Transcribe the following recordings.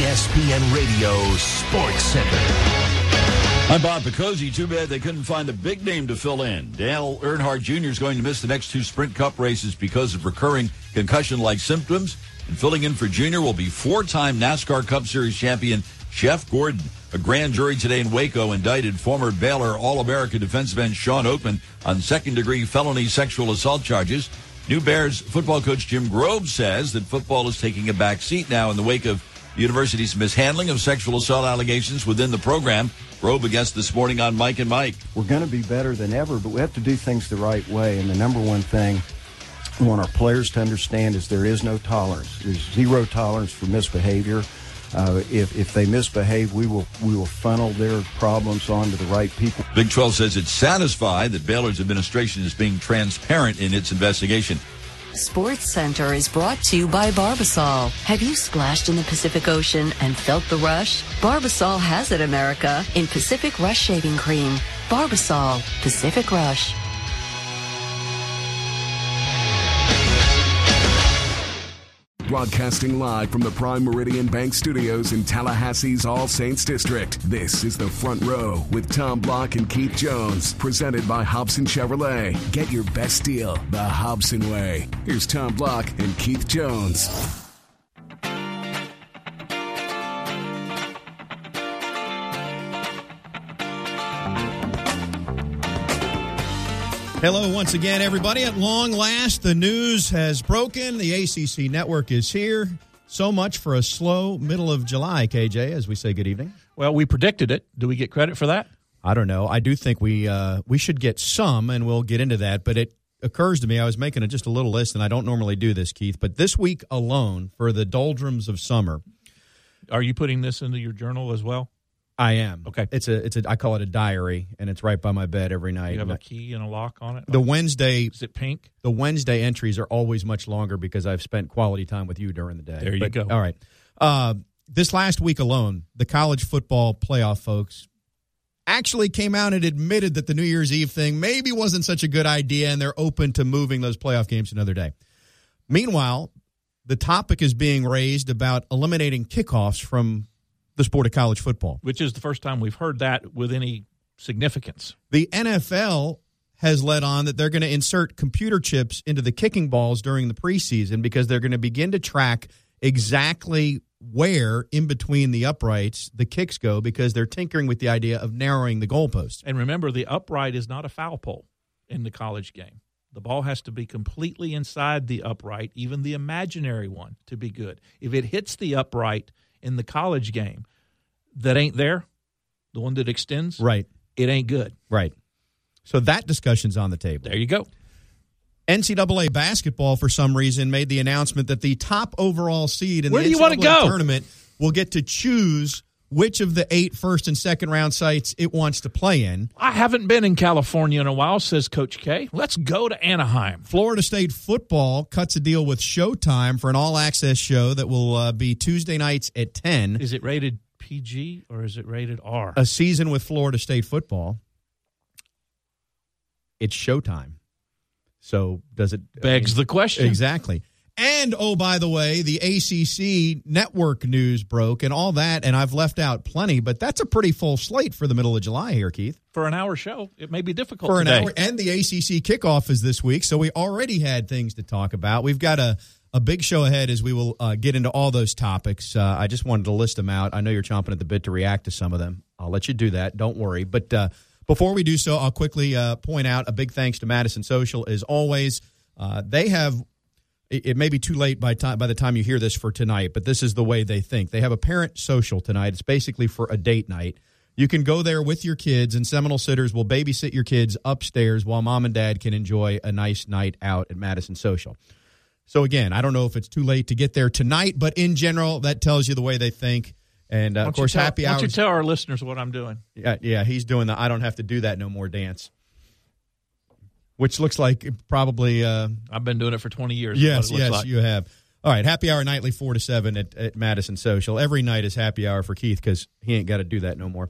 ESPN Radio Sports Center. I'm Bob Picozzi. Too bad they couldn't find a big name to fill in. Dale Earnhardt Jr. is going to miss the next two Sprint Cup races because of recurring concussion-like symptoms. And filling in for Jr. will be four-time NASCAR Cup Series champion Jeff Gordon. A grand jury today in Waco indicted former Baylor All-America defensive end Shawn Oakman on second-degree felony sexual assault charges. New Bears football coach Jim Grobe says that football is taking a back seat now in the wake of university's mishandling of sexual assault allegations within the program. Grobe against this morning on Mike and Mike. We're going to be better than ever, but we have to do things the right way. And the number one thing we want our players to understand is there is no tolerance. There's zero tolerance for misbehavior. Uh, if, if they misbehave, we will we will funnel their problems onto the right people. Big 12 says it's satisfied that Baylor's administration is being transparent in its investigation. Sports Center is brought to you by Barbasol. Have you splashed in the Pacific Ocean and felt the rush? Barbasol has it, America, in Pacific Rush Shaving Cream. Barbasol, Pacific Rush. Broadcasting live from the Prime Meridian Bank Studios in Tallahassee's All Saints District. This is the Front Row with Tom Block and Keith Jones, presented by Hobson Chevrolet. Get your best deal the Hobson way. Here's Tom Block and Keith Jones. Hello, once again, everybody. At long last, the news has broken. The ACC network is here. So much for a slow middle of July, KJ, as we say good evening. Well, we predicted it. Do we get credit for that? I don't know. I do think we uh, we should get some, and we'll get into that. But it occurs to me, I was making a, just a little list, and I don't normally do this, Keith, but this week alone for the doldrums of summer. Are you putting this into your journal as well? I am. Okay. It's a it's a I call it a diary, and it's right by my bed every night. You have And a I- key and a lock on it? the Wednesday Is it pink? the Wednesday entries are always much longer because I've spent quality time with you during the day. There you But, go. All right. Uh, this last week alone, the college football playoff folks actually came out and admitted that the New Year's Eve thing maybe wasn't such a good idea, and they're open to moving those playoff games another day. Meanwhile, the topic is being raised about eliminating kickoffs from the sport of college football. Which is the first time we've heard that with any significance. The NFL has led on that they're going to insert computer chips into the kicking balls during the preseason because they're going to begin to track exactly where in between the uprights the kicks go because they're tinkering with the idea of narrowing the goalposts. And remember, the upright is not a foul pole in the college game. The ball has to be completely inside the upright, even the imaginary one, to be good. If it hits the upright in the college game that ain't there, the one that extends, Right, it ain't good. right. So that discussion's on the table. There you go. NCAA basketball, for some reason, made the announcement that the top overall seed in Where the do you wanna NCAA tournament will get to choose which of the eight first and second round sites it wants to play in. I haven't been in California in a while, says Coach K. Let's go to Anaheim. Florida State football cuts a deal with Showtime for an all access show that will uh, be Tuesday nights at 10. Is it rated PG or is it rated R? A season with Florida State football. It's Showtime. So does it Begs the question. Exactly. And oh, by the way, the ACC network news broke and all that, and I've left out plenty, but that's a pretty full slate for the middle of July here, Keith. For an hour show, it may be difficult for an today. hour. And the ACC kickoff is this week, so we already had things to talk about. We've got a a big show ahead as we will uh, get into all those topics. Uh, I just wanted to list them out. I know you're chomping at the bit to react to some of them. I'll let you do that. Don't worry. But uh, before we do so, I'll quickly uh, point out a big thanks to Madison Social as always. Uh, they have it, it may be too late by time by the time you hear this for tonight, but this is the way they think. They have a parent social tonight. It's basically for a date night. You can go there with your kids, and Seminole Sitters will babysit your kids upstairs while mom and dad can enjoy a nice night out at Madison Social. So again, I don't know if it's too late to get there tonight, but in general, that tells you the way they think. And uh, of course, tell- happy Why don't you tell our listeners what I'm doing? Yeah, yeah, he's doing the I don't have to do that no more dance, which looks like probably. Uh, I've been doing it for 20 years. yes, yes, like. you have. All right, happy hour nightly four to seven at, at Madison Social. Every night is happy hour for Keith because he ain't got to do that no more.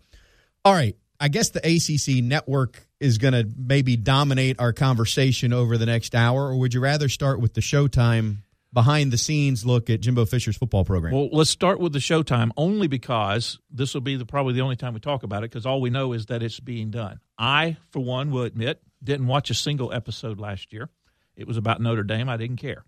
All right, I guess the ACC network is going to maybe dominate our conversation over the next hour, or would you rather start with the Showtime behind the scenes look at Jimbo Fisher's football program? Well, let's start with the showtime only because this will be the, probably the only time we talk about it because all we know is that it's being done. I, for one, will admit, didn't watch a single episode last year. It was about Notre Dame. I didn't care.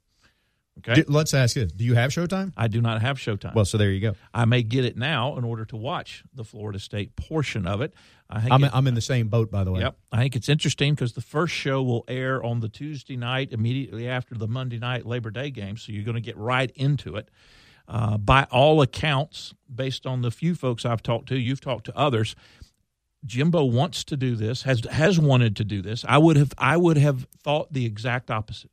Okay. Do- let's ask you: Do you have Showtime? I do not have Showtime. Well, so there you go. I may get it now in order to watch the Florida State portion of it. I think I'm, it- I'm in the same boat, by the way. Yep. I think it's interesting because the first show will air on the Tuesday night immediately after the Monday night Labor Day game. So you're going to get right into it. Uh, by all accounts, based on the few folks I've talked to, you've talked to others. Jimbo wants to do this, has has wanted to do this. I would have I would have thought the exact opposite.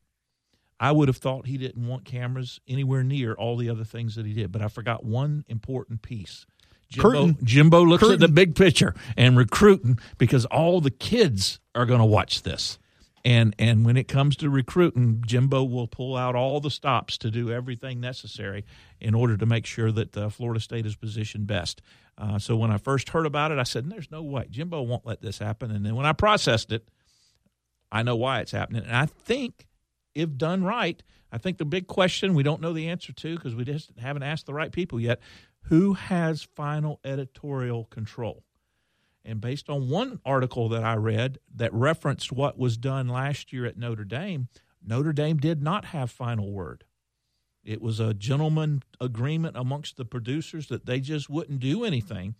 I would have thought he didn't want cameras anywhere near all the other things that he did, but I forgot one important piece. Jimbo. Jimbo looks at the big picture and recruiting because all the kids are going to watch this. And and when it comes to recruiting, Jimbo will pull out all the stops to do everything necessary in order to make sure that uh, Florida State is positioned best. Uh, so when I first heard about it, I said, "There's no way Jimbo won't let this happen." And then when I processed it, I know why it's happening. And I think if done right, I think the big question we don't know the answer to because we just haven't asked the right people yet who has final editorial control? And based on one article that I read that referenced what was done last year at Notre Dame, Notre Dame did not have final word. It was a gentleman agreement amongst the producers that they just wouldn't do anything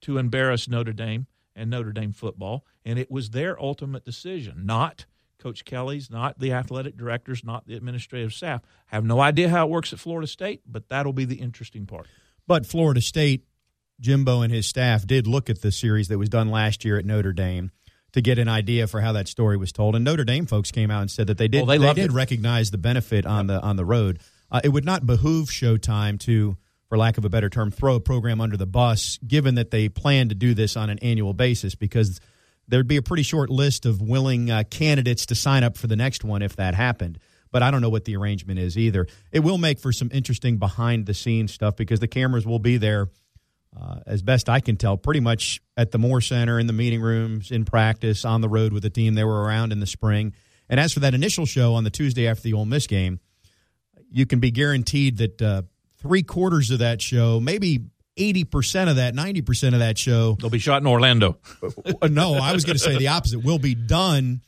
to embarrass Notre Dame and Notre Dame football. And it was their ultimate decision, not Coach Kelly's, not the athletic directors, not the administrative staff. I have no idea how it works at Florida State, but that'll be the interesting part. But Florida State, Jimbo and his staff did look at the series that was done last year at Notre Dame to get an idea for how that story was told. And Notre Dame folks came out and said that they did Well, they loved did it. recognize the benefit on the on the road. Uh, it would not behoove Showtime to, for lack of a better term, throw a program under the bus, given that they plan to do this on an annual basis, because there'd be a pretty short list of willing uh, candidates to sign up for the next one if that happened. But I don't know what the arrangement is either. It will make for some interesting behind the scenes stuff because the cameras will be there, uh, as best I can tell, pretty much at the Moore Center, in the meeting rooms, in practice, on the road with the team. They were around in the spring. And as for that initial show on the Tuesday after the Ole Miss game, you can be guaranteed that uh, three quarters of that show, maybe 80% of that, 90% of that show, They'll be shot in Orlando. uh, no, I was going to say the opposite, will be done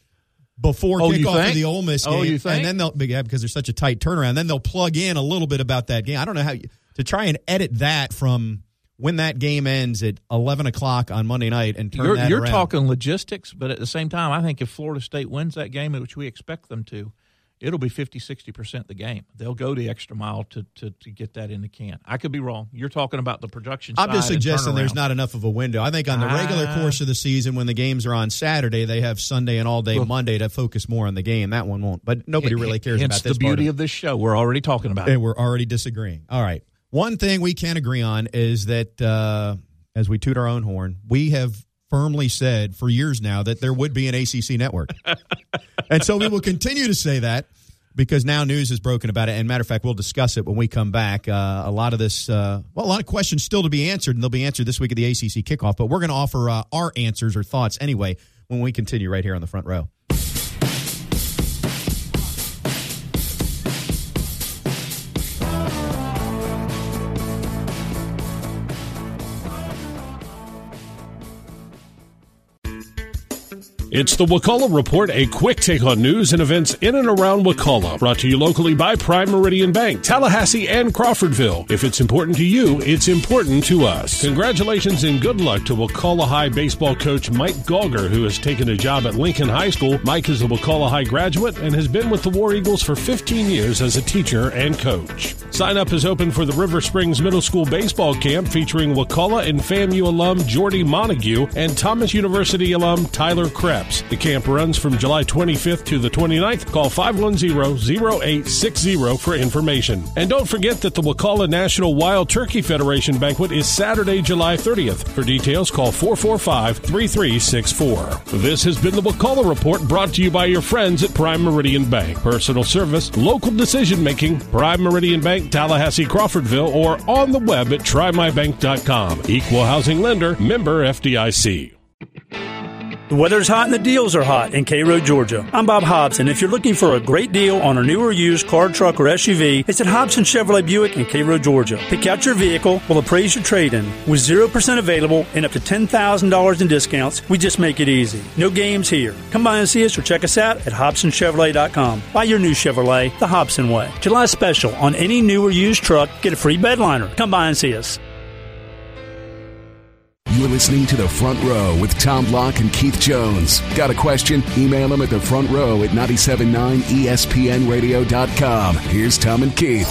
before Oh, kickoff of the Ole Miss game. Oh, you think? And then they'll, yeah, because there's such a tight turnaround, then they'll plug in a little bit about that game. I don't know how you, to try and edit that from when that game ends at 11 o'clock on Monday night and turn You're, that you're around. talking logistics, but at the same time, I think if Florida State wins that game, which we expect them to, it'll be 50, 60% the game. They'll go the extra mile to, to, to get that in the can. I could be wrong. You're talking about the production I'm just and suggesting there's not enough of a window. I think on the regular Ah. course of the season, when the games are on Saturday, they have Sunday and all day Monday to focus more on the game. That one won't. But nobody really cares about this the beauty of of this show. We're already talking about it. We're already disagreeing. All right. One thing we can agree on is that uh, as we toot our own horn, we have firmly said for years now that there would be an ACC network. and so we will continue to say that because now news is broken about it. And matter of fact, we'll discuss it when we come back. Uh, a lot of this, uh, well, a lot of questions still to be answered, and they'll be answered this week at the ACC kickoff. But we're going to offer uh, our answers or thoughts anyway when we continue right here on the front row. It's the Wakulla Report, a quick take on news and events in and around Wakulla, Brought to you locally by Prime Meridian Bank, Tallahassee, and Crawfordville. If it's important to you, it's important to us. Congratulations and good luck to Wakulla High baseball coach Mike Gauger, who has taken a job at Lincoln High School. Mike is a Wakulla High graduate and has been with the War Eagles for 15 years as a teacher and coach. Sign up is open for the River Springs Middle School baseball camp featuring Wakulla and FAMU alum Jordy Montague and Thomas University alum Tyler Krebs. The camp runs from July 25th to the 29th. Call 510-0860 for information. And don't forget that the Wakulla National Wild Turkey Federation banquet is Saturday, July 30th. For details, call 445-3364. This has been the Wakulla Report brought to you by your friends at Prime Meridian Bank. Personal service, local decision making, Prime Meridian Bank, Tallahassee, Crawfordville, or on the web at trymybank.com. Equal housing lender, member FDIC. The weather's hot and the deals are hot in Cairo, Georgia. I'm Bob Hobbs, and if you're looking for a great deal on a new or used car, truck, or SUV, it's at Hobson Chevrolet Buick in Cairo, Georgia. Pick out your vehicle, we'll appraise your trade in. With 0% available and up to $10,000 in discounts, we just make it easy. No games here. Come by and see us or check us out at HobsonChevrolet.com. Buy your new Chevrolet the Hobson way. July special on any new or used truck, get a free bedliner. Come by and see us. You're listening to The Front Row with Tom Block and Keith Jones. Got a question? Email them at the front row at 979ESPNradio.com. Here's Tom and Keith.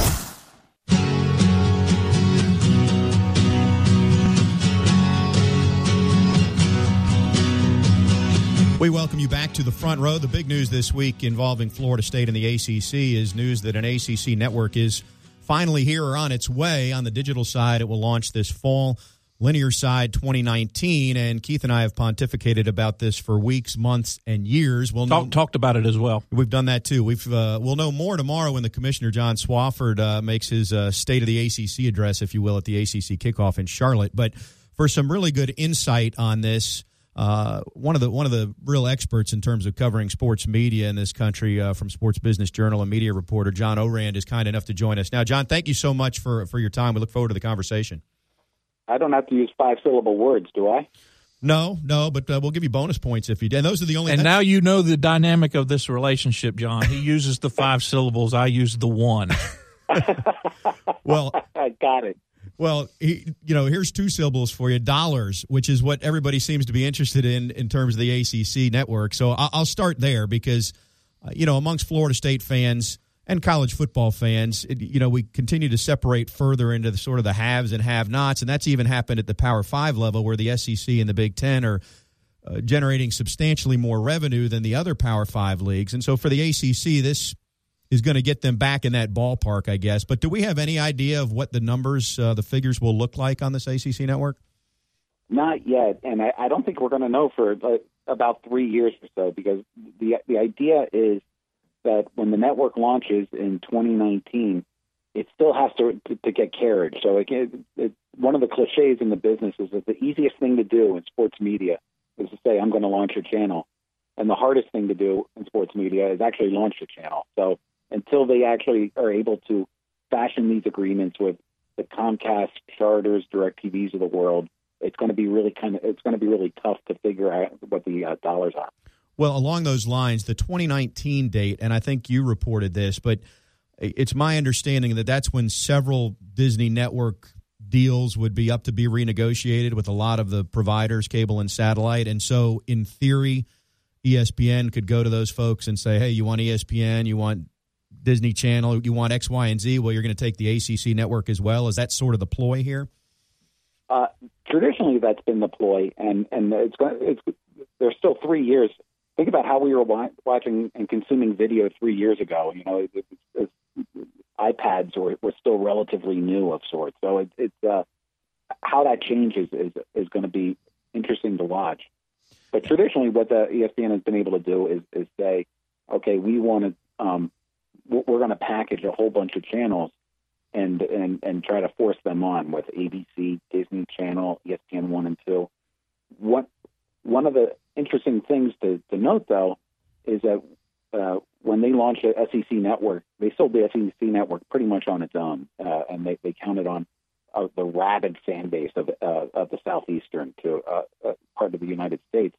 We welcome you back to the front row. The big news this week involving Florida State and the ACC is news that an ACC network is finally here or on its way. On the digital side, it will launch this fall linear side 2019 and keith and i have pontificated about this for weeks months and years we'll Talk, know, talked about it as well we've done that too we've uh, we'll know more tomorrow when the commissioner john Swofford uh, makes his uh, state of the acc address if you will at the acc kickoff in charlotte but for some really good insight on this uh, one of the one of the real experts in terms of covering sports media in this country uh, from Sports Business Journal and media reporter John Ourand is kind enough to join us now. John, thank you so much for for your time. We look forward to the conversation. I don't have to use five syllable words, do I? No, no, but uh, we'll give you bonus points if you do. And those are the only. And now you know the dynamic of this relationship, John. He uses the five syllables. I use the one. well, I got it. Well, he, you know, here's two syllables for you: dollars, which is what everybody seems to be interested in in terms of the ACC network. So I'll start there because, uh, you know, amongst Florida State fans, and college football fans, you know, we continue to separate further into the sort of the haves and have-nots, and that's even happened at the Power Five level, where the SEC and the Big Ten are uh, generating substantially more revenue than the other Power Five leagues. And so, for the ACC, this is going to get them back in that ballpark, I guess. But do we have any idea of what the numbers, uh, the figures, will look like on this ACC network? Not yet, and I, I don't think we're going to know for uh, about three years or so, because the the idea is that when the network launches in 2019, it still has to to, to get carriage. So it, it, one of the cliches in the business is that the easiest thing to do in sports media is to say, "I'm going to launch a channel," and the hardest thing to do in sports media is actually launch a channel. So until they actually are able to fashion these agreements with the Comcast, Charters, DirecTVs of the world, it's going to be really kind of it's going to be really tough to figure out what the uh, dollars are. Well, along those lines, the 2019 date, and I think you reported this, but it's my understanding that that's when several Disney network deals would be up to be renegotiated with a lot of the providers, cable and satellite. And so, in theory, ESPN could go to those folks and say, hey, you want ESPN, you want Disney Channel, you want X, Y, and Z. Well, you're going to take the ACC network as well. Is that sort of the ploy here? Uh, traditionally, that's been the ploy, and and it's. It's there's still three years think about how we were watching and consuming video three years ago. You know, it, it, it, iPads were, were still relatively new of sorts. So it, it's uh, how that changes is is going to be interesting to watch. But traditionally, what the ESPN has been able to do is is say, okay, we want to um, we're going to package a whole bunch of channels and and and try to force them on with ABC, Disney Channel, ESPN one and two. What one of the interesting things to, to note, though, is that uh, when they launched the SEC network, they sold the SEC network pretty much on its own, uh, and they, they counted on uh, the rabid fan base of uh, of the southeastern to uh, uh, part of the United States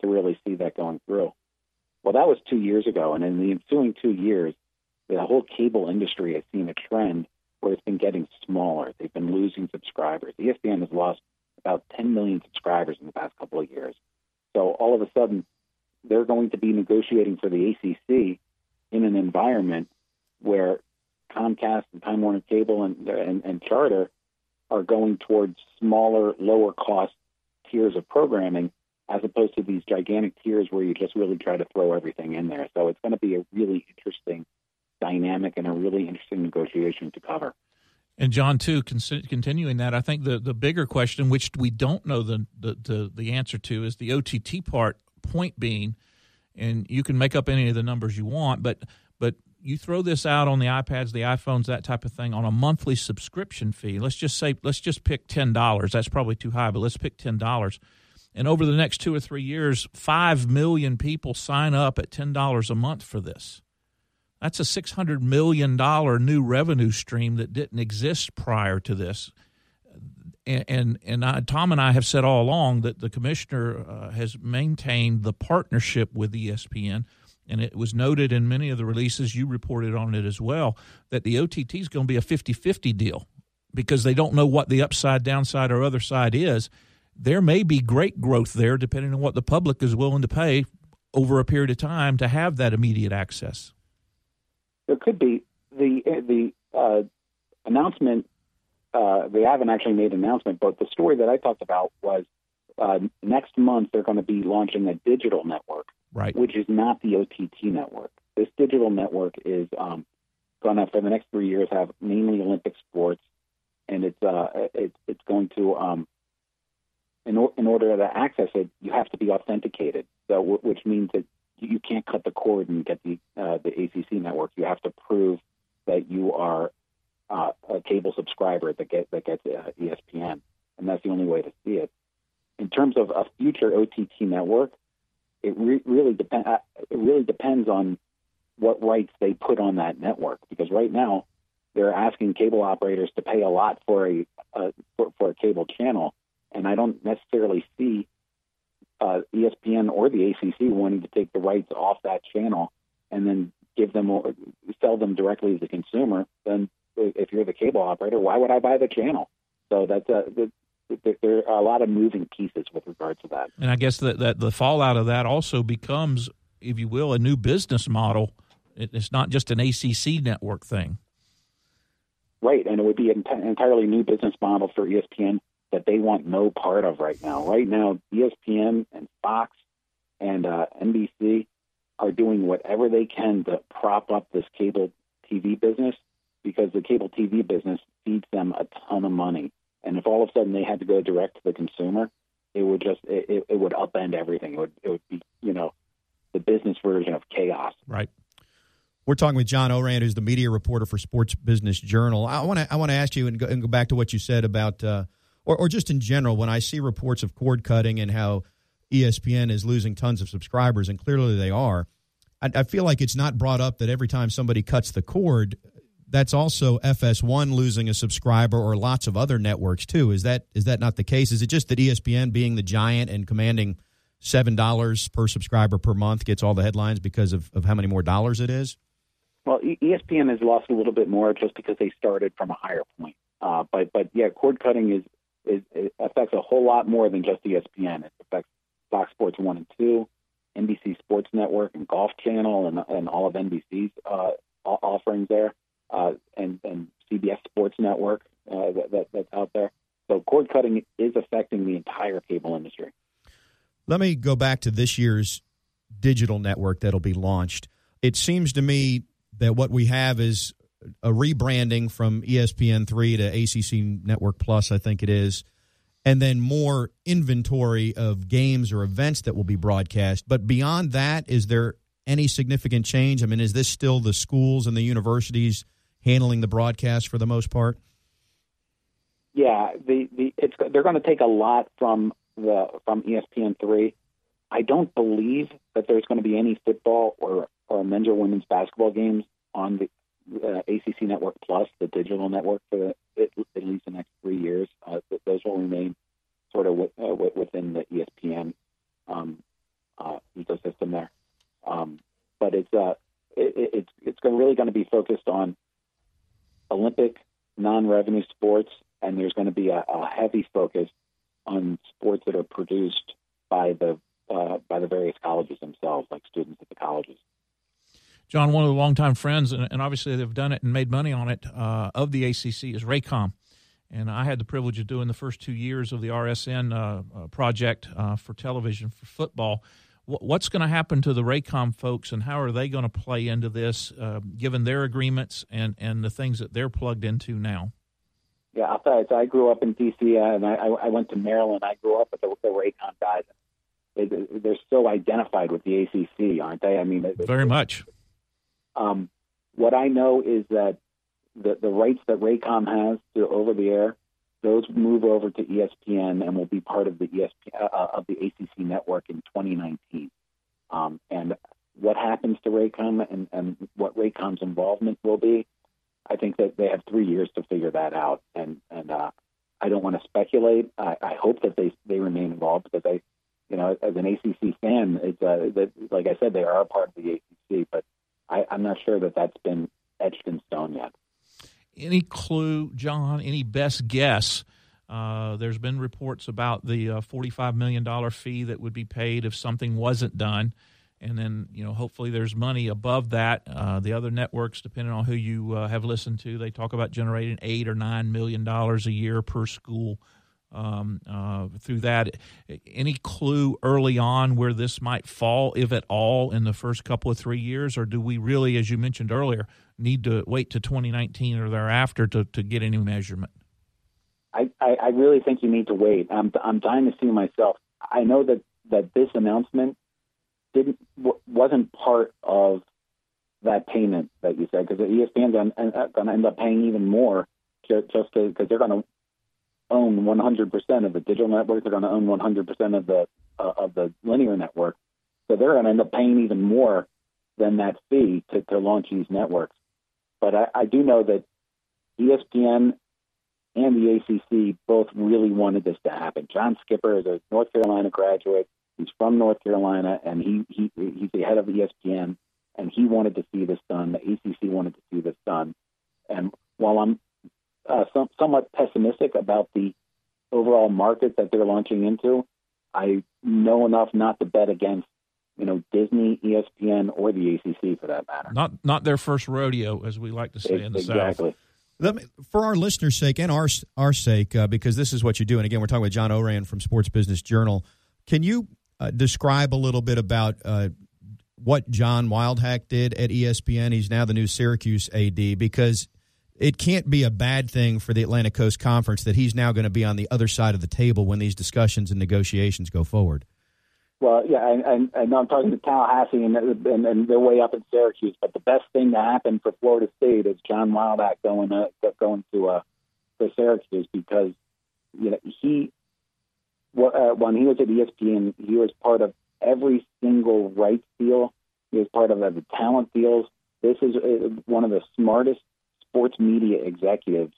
to really see that going through. Well, that was two years ago, and in the ensuing two years, the whole cable industry has seen a trend where it's been getting smaller. They've been losing subscribers. ESPN has lost about 10 million subscribers in the past couple of years. So all of a sudden, they're going to be negotiating for the ACC in an environment where Comcast and Time Warner Cable and, and, and Charter are going towards smaller, lower cost tiers of programming as opposed to these gigantic tiers where you just really try to throw everything in there. So it's going to be a really interesting dynamic and a really interesting negotiation to cover. And John, too, continuing that, I think the, the bigger question, which we don't know the, the, the, the answer to, is the OTT part. Point being, and you can make up any of the numbers you want, but but you throw this out on the iPads, the iPhones, that type of thing on a monthly subscription fee. Let's just say, let's just pick ten dollars. That's probably too high, but let's pick ten dollars. And over the next two or three years, 5 million people sign up at $10 a month for this. That's a $600 million new revenue stream that didn't exist prior to this. And, and, and I, Tom and I have said all along that the commissioner uh, has maintained the partnership with ESPN. And it was noted in many of the releases, you reported on it as well, that the OTT is going to be a 50 50 deal because they don't know what the upside, downside, or other side is. There may be great growth there depending on what the public is willing to pay over a period of time to have that immediate access. There could be the the uh, announcement. Uh, they haven't actually made an announcement, but the story that I talked about was uh, next month they're going to be launching a digital network, right? Which is not the OTT network. This digital network is um, going to, for the next three years, have mainly Olympic sports, and it's uh, it, it's going to um, in, or, in order to access it, you have to be authenticated. So, which means that you can't cut the cord and get the uh, the ACC network. You have to prove that you are uh, a cable subscriber that get that gets uh, ESPN, and that's the only way to see it. In terms of a future OTT network, it re- really depends. Uh, it really depends on what rights they put on that network. Because right now, they're asking cable operators to pay a lot for a for, for a cable channel, and I don't necessarily see uh, ESPN or the ACC wanting to take the rights off that channel and then give them or sell them directly to the consumer, then if you're the cable operator, why would I buy the channel? So that's a, there are a lot of moving pieces with regard to that. And I guess that, that the fallout of that also becomes, if you will, a new business model. It's not just an ACC network thing. Right, and it would be an entirely new business model for ESPN that they want no part of right now. Right now, ESPN and Fox and uh, NBC are doing whatever they can to prop up this cable TV business because the cable TV business feeds them a ton of money. And if all of a sudden they had to go direct to the consumer, it would just it, it would upend everything. It would it would be you know the business version of chaos. Right. We're talking with John Ourand, who's the media reporter for Sports Business Journal. I want to I want to ask you and go, and go back to what you said about uh, or, or just in general, when I see reports of cord cutting and how ESPN is losing tons of subscribers, and clearly they are, I, I feel like it's not brought up that every time somebody cuts the cord, that's also FS1 losing a subscriber or lots of other networks too. Is that is that not the case? Is it just that ESPN being the giant and commanding seven dollars per subscriber per month gets all the headlines because of, of how many more dollars it is? Well, ESPN has lost a little bit more just because they started from a higher point. Uh, but but yeah, cord cutting is it, it affects a whole lot more than just ESPN. It affects Fox Sports One and Two, NBC Sports Network, and Golf Channel, and, and all of NBC's uh, offerings there, uh, and, and CBS Sports Network uh, that, that, that's out there. So cord cutting is affecting the entire cable industry. Let me go back to this year's digital network that'll be launched. It seems to me that what we have is a rebranding from ESPN3 to ACC Network Plus, I think it is, and then more inventory of games or events that will be broadcast. But beyond that, is there any significant change? I mean, is this still the schools and the universities handling the broadcast for the most part? Yeah, the, the it's they're going to take a lot from the from ESPN3. I don't believe that there's going to be any football or or men's or women's basketball games on the uh, ACC Network Plus, the digital network for at, at, least the next three years. Uh, those will remain sort of uh, within the ESPN um, uh, ecosystem there. Um, but it's uh, it, it's it's really going to be focused on Olympic non-revenue sports, and there's going to be a, a heavy focus on sports that are produced by the uh, by the various colleges themselves, like students at the colleges. John, one of the longtime friends, and, and obviously they've done it and made money on it, uh, of the ACC is Raycom. And I had the privilege of doing the first two years of the RSN uh, uh, project uh, for television for football. W- what's going to happen to the Raycom folks, and how are they going to play into this, uh, given their agreements and, and the things that they're plugged into now? Yeah, I'll tell you. So I grew up in DC, uh, and I, I went to Maryland. I grew up with the, the Raycom guys. They, they're so identified with the ACC, aren't they? I mean, very much. Um, what I know is that the, the rights that Raycom has to over the air those move over to ESPN and will be part of the ESPN uh, uh, of the ACC network in 2019. Um, and what happens to Raycom and, and what Raycom's involvement will be, I think that they have three years to figure that out. And and uh, I don't want to speculate. I, I hope that they they remain involved because I, you know, as an ACC fan, it's uh, that like I said, they are a part of the ACC, but I, I'm not sure that that's been etched in stone yet. Any clue, John? Any best guess? Uh, there's been reports about the uh, $45 million fee that would be paid if something wasn't done and then you know hopefully there's money above that. Uh, the other networks, depending on who you uh, have listened to, they talk about generating eight or nine million dollars a year per school um, uh, through that. Any clue early on where this might fall, if at all, in the first couple of three years, or do we really, as you mentioned earlier, need to wait to 2019 or thereafter to, to get any measurement? I, I, really think you need to wait. I'm I'm dying to see myself. I know that that this announcement didn't wasn't part of that payment that you said because the ESPN's going to end up paying even more just because they're going to own 100% of the digital network. They're going to own 100% of the uh, of the linear network. So they're going to end up paying even more than that fee to, to launch these networks. But I, I do know that ESPN and the ACC both really wanted this to happen. John Skipper is a North Carolina graduate. He's from North Carolina, and he, he he's the head of ESPN, and he wanted to see this done. The ACC wanted to see this done. And while I'm uh, some, somewhat pessimistic about the overall market that they're launching into, I know enough not to bet against you know Disney, ESPN, or the ACC for that matter. Not not their first rodeo, as we like to say in the exactly. South. Me, for our listeners' sake and our our sake, uh, because this is what you do, and again, we're talking with John Ourand from Sports Business Journal. Can you uh, describe a little bit about uh, what John Wildhack did at ESPN. He's now the new Syracuse AD because it can't be a bad thing for the Atlantic Coast Conference that he's now going to be on the other side of the table when these discussions and negotiations go forward. Well, yeah, and, and, I'm talking to Tallahassee and, and, and they're way up in Syracuse. But the best thing to happen for Florida State is John Wildhack going uh, going to uh, for Syracuse because you know he uh, when he was at ESPN, he was part of every single rights deal. He was part of the talent deals. This is uh, one of the smartest sports media executives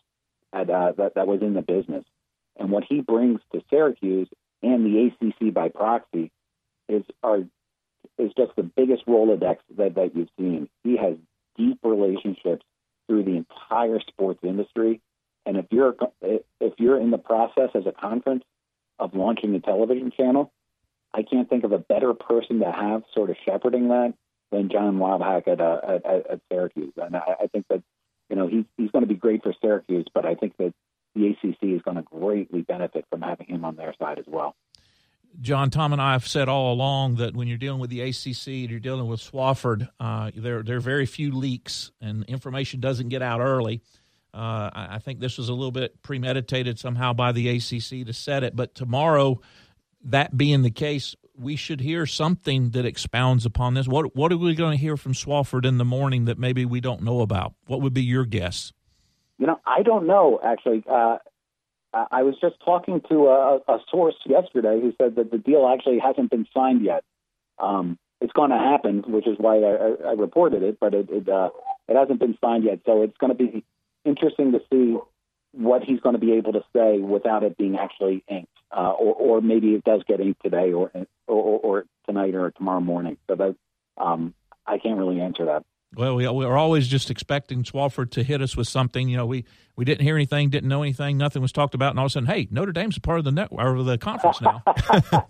at, uh, that, that was in the business. And what he brings to Syracuse and the ACC by proxy is are is just the biggest Rolodex that, that you've seen. He has deep relationships through the entire sports industry. And if you're if you're in the process as a conference of launching a television channel, I can't think of a better person to have sort of shepherding that than John Wildhack at, uh, at, at, Syracuse. And I, I think that, you know, he's, he's going to be great for Syracuse, but I think that the ACC is going to greatly benefit from having him on their side as well. John, Tom, and I have said all along that when you're dealing with the ACC and you're dealing with Swofford. uh, there, there are very few leaks and information doesn't get out early. Uh, I think this was a little bit premeditated somehow by the ACC to set it. But tomorrow, that being the case, we should hear something that expounds upon this. What what are we going to hear from Swofford in the morning that maybe we don't know about? What would be your guess? You know, I don't know actually. Uh, I was just talking to a, a, source yesterday who said that the deal actually hasn't been signed yet. Um, it's going to happen, which is why I, I reported it, but it it, uh, it hasn't been signed yet. So it's going to be interesting to see what he's going to be able to say without it being actually inked, uh, or, or maybe it does get inked today, or or, or tonight, or tomorrow morning. So that um, I can't really answer that. Well, we, we're always just expecting Swofford to hit us with something. You know, we, we didn't hear anything, didn't know anything, nothing was talked about, and all of a sudden, hey, Notre Dame's a part of the network or the conference now.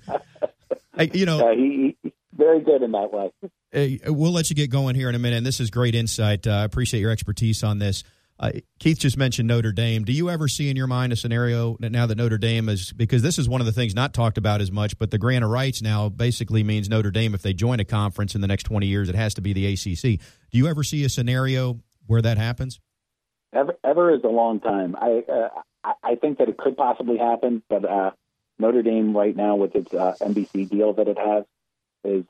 hey, you know, uh, he, he, very good in that way. Hey, we'll let you get going here in a minute. And this is great insight. Uh, I appreciate your expertise on this. Uh, Keith just mentioned Notre Dame. Do you ever see in your mind a scenario now that Notre Dame is because this is one of the things not talked about as much, but the grant of rights now basically means Notre Dame if they join a conference in the next twenty years, it has to be the ACC. Do you ever see a scenario where that happens? Ever, ever is a long time. I uh, I think that it could possibly happen, but uh, Notre Dame right now with its uh, NBC deal that it has is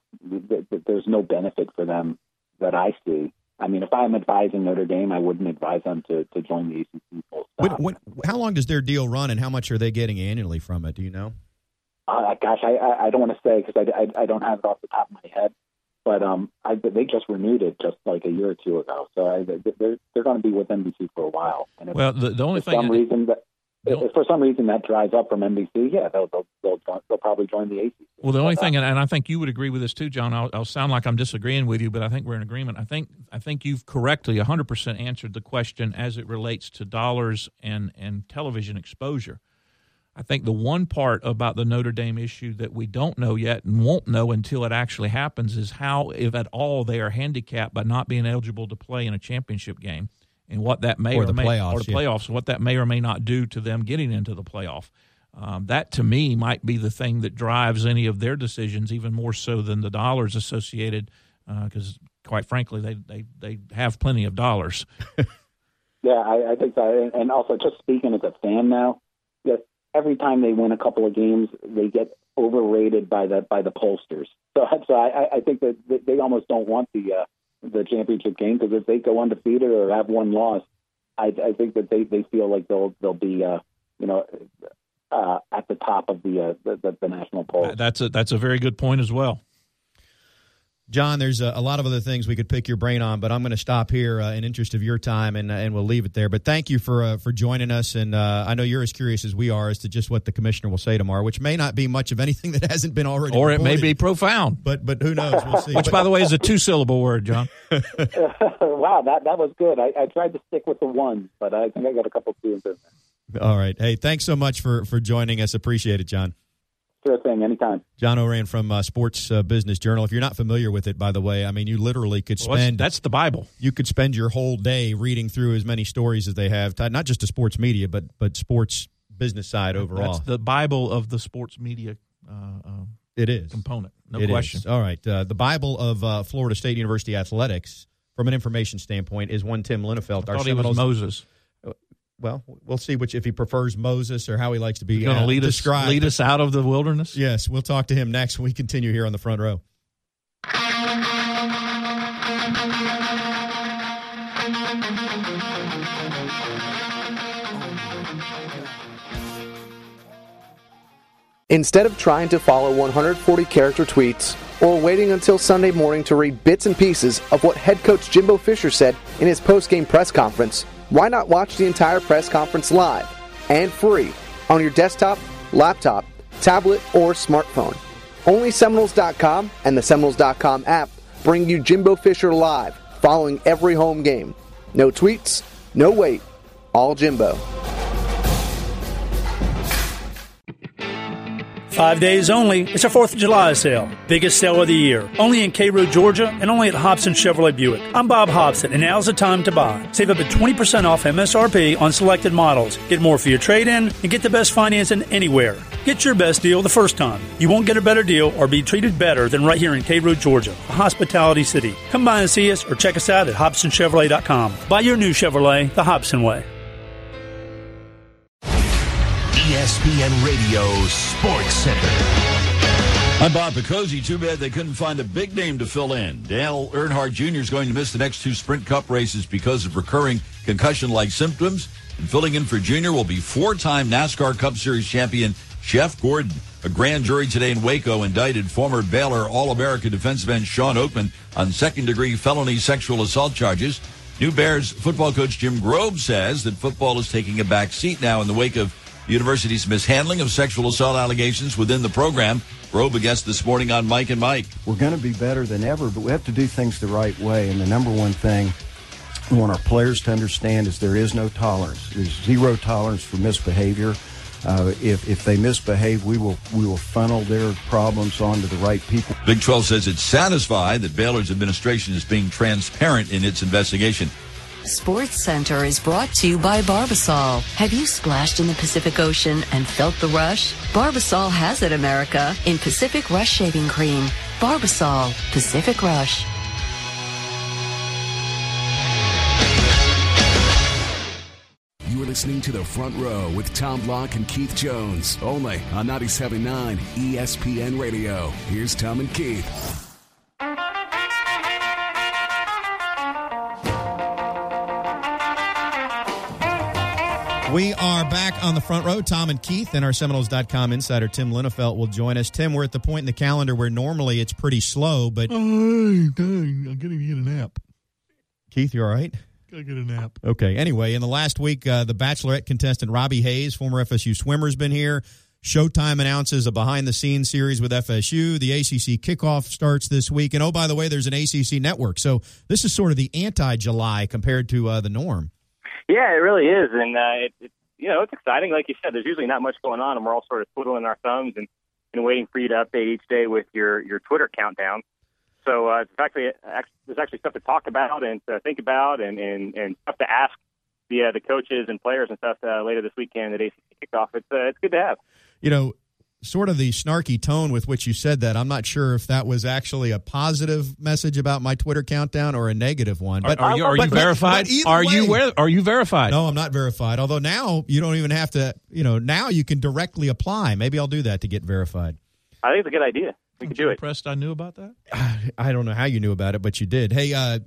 there's no benefit for them that I see I mean, if I'm advising Notre Dame, I wouldn't advise them to, to join the ACC full When, when, how long does their deal run, and how much are they getting annually from it? Do you know? Uh, gosh, I, I, I don't want to say because I, I, I don't have it off the top of my head, but um, I, they just renewed it just like a year or two ago. So I, they're they're going to be with NBC for a while. And if, well, the, the only for thing some reason that if for some reason that dries up from NBC, yeah, they'll they'll they'll, they'll probably join the ACC. Well, the only thing, and, and I think you would agree with this too, John. I'll, I'll, sound like I'm disagreeing with you, but I think we're in agreement. I think I think you've correctly 100 percent answered the question as it relates to dollars and and television exposure. I think the one part about the Notre Dame issue that we don't know yet and won't know until it actually happens is how, if at all, they are handicapped by not being eligible to play in a championship game and what that may or, or the may playoffs, or the yeah. playoffs and what that may or may not do to them getting into the playoff. Um, that to me might be the thing that drives any of their decisions even more so than the dollars associated because uh, quite frankly they, they, they have plenty of dollars. yeah, I, I think so. And also just speaking as a fan now, yes, every time they win a couple of games, they get overrated by the by the pollsters. So, so I, I think that they almost don't want the uh, the championship game because if they go undefeated or have one loss, I, I think that they, they feel like they'll they'll be uh, you know uh, at the top of the, uh, the, the national poll. That's a that's a very good point as well. John, there's a, a, lot of other things we could pick your brain on, but I'm going to stop here uh, in interest of your time, and uh, and we'll leave it there. But thank you for uh, for joining us, and uh, I know you're as curious as we are as to just what the commissioner will say tomorrow, which may not be much of anything that hasn't been already, or reported. it may be profound. But but who knows? We'll see. which, but, by the way, is a two syllable word, John. wow, that that was good. I, I, tried to stick with the one, but I think I got a couple twos in there. All right. Hey, thanks so much for for joining us. Appreciate it, John. Sure thing, anytime. John Ourand from uh, Sports uh, Business Journal. If you're not familiar with it, by the way, I mean, you literally could spend. Well, that's the Bible. You could spend your whole day reading through as many stories as they have, not just to sports media, but but sports business side overall. That's the Bible of the sports media. Uh, um, it is component, no it question. Is. All right, uh, the Bible of uh, Florida State University athletics, from an information standpoint, is one Tim Linafelt. I thought he was Moses well, we'll see which if he prefers Moses or how he likes to be going to uh, lead described. us lead us out of the wilderness. Yes, we'll talk to him next when we continue here on the front row. Instead of trying to follow 140 character tweets or waiting until Sunday morning to read bits and pieces of what head coach Jimbo Fisher said in his post-game press conference, why not watch the entire press conference live and free on your desktop, laptop, tablet, or smartphone? Only Seminoles.com and the Seminoles.com app bring you Jimbo Fisher live following every home game. No tweets, no wait, all Jimbo. Five days only. It's a 4th of July sale. Biggest sale of the year. Only in Cairo, Georgia, and only at Hobson Chevrolet Buick. I'm Bob Hobson, and now's the time to buy. Save up to 20% off MSRP on selected models. Get more for your trade in and get the best financing anywhere. Get your best deal the first time. You won't get a better deal or be treated better than right here in Cairo, Georgia, a hospitality city. Come by and see us or check us out at HobsonChevrolet.com. Buy your new Chevrolet the Hobson way. ESPN Radio Sports Center. I'm Bob Picozzi. Too bad they couldn't find a big name to fill in. Dale Earnhardt Jr. is going to miss the next two Sprint Cup races because of recurring concussion-like symptoms. And filling in for Jr. will be four-time NASCAR Cup Series champion Jeff Gordon. A grand jury today in Waco indicted former Baylor All-American defensive end Shawn Oakman on second-degree felony sexual assault charges. New Bears football coach Jim Grobe says that football is taking a back seat now in the wake of university's mishandling of sexual assault allegations within the program. Grobe a guest this morning on Mike and Mike. We're going to be better than ever, but we have to do things the right way. And the number one thing we want our players to understand is there is no tolerance. There's zero tolerance for misbehavior. Uh, if if they misbehave, we will we will funnel their problems onto the right people. Big 12 says it's satisfied that Baylor's administration is being transparent in its investigation. Sports Center is brought to you by Barbasol. Have you splashed in the Pacific Ocean and felt the rush? Barbasol has it, America, in Pacific Rush Shaving Cream. Barbasol, Pacific Rush. You're listening to the front row with Tom Block and Keith Jones, only on 97.9 ESPN Radio. Here's Tom and Keith. We are back on the front row. Tom and Keith and our Seminoles.com insider Tim Linafelt will join us. Tim, we're at the point in the calendar where normally it's pretty slow, but. Oh, I'm getting to get a nap. Keith, you all right? Gotta get a nap. Okay. Anyway, in the last week, uh, the Bachelorette contestant Robbie Hayes, former FSU swimmer, has been here. Showtime announces a behind the scenes series with FSU. The ACC kickoff starts this week. And oh, by the way, there's an ACC network. So this is sort of the anti July compared to uh, the norm. Yeah, it really is, and uh, it, it, you know it's exciting. Like you said, there's usually not much going on, and we're all sort of twiddling our thumbs and, and waiting for you to update each day with your your Twitter countdown. So uh, it's actually there's actually stuff to talk about and to think about, and and, and stuff to ask the uh, the coaches and players and stuff uh, later this weekend at ACC kickoff. It's uh, it's good to have. You know, sort of the snarky tone with which you said that. I'm not sure if that was actually a positive message about my Twitter countdown or a negative one. But are, are you, are but, verified? But, but are way, you are you verified? No, I'm not verified. Although now you don't even have to. You know, now you can directly apply. Maybe I'll do that to get verified. I think it's a good idea. We can do it. Impressed I knew about that. I don't know how you knew about it, but you did. Hey, uh,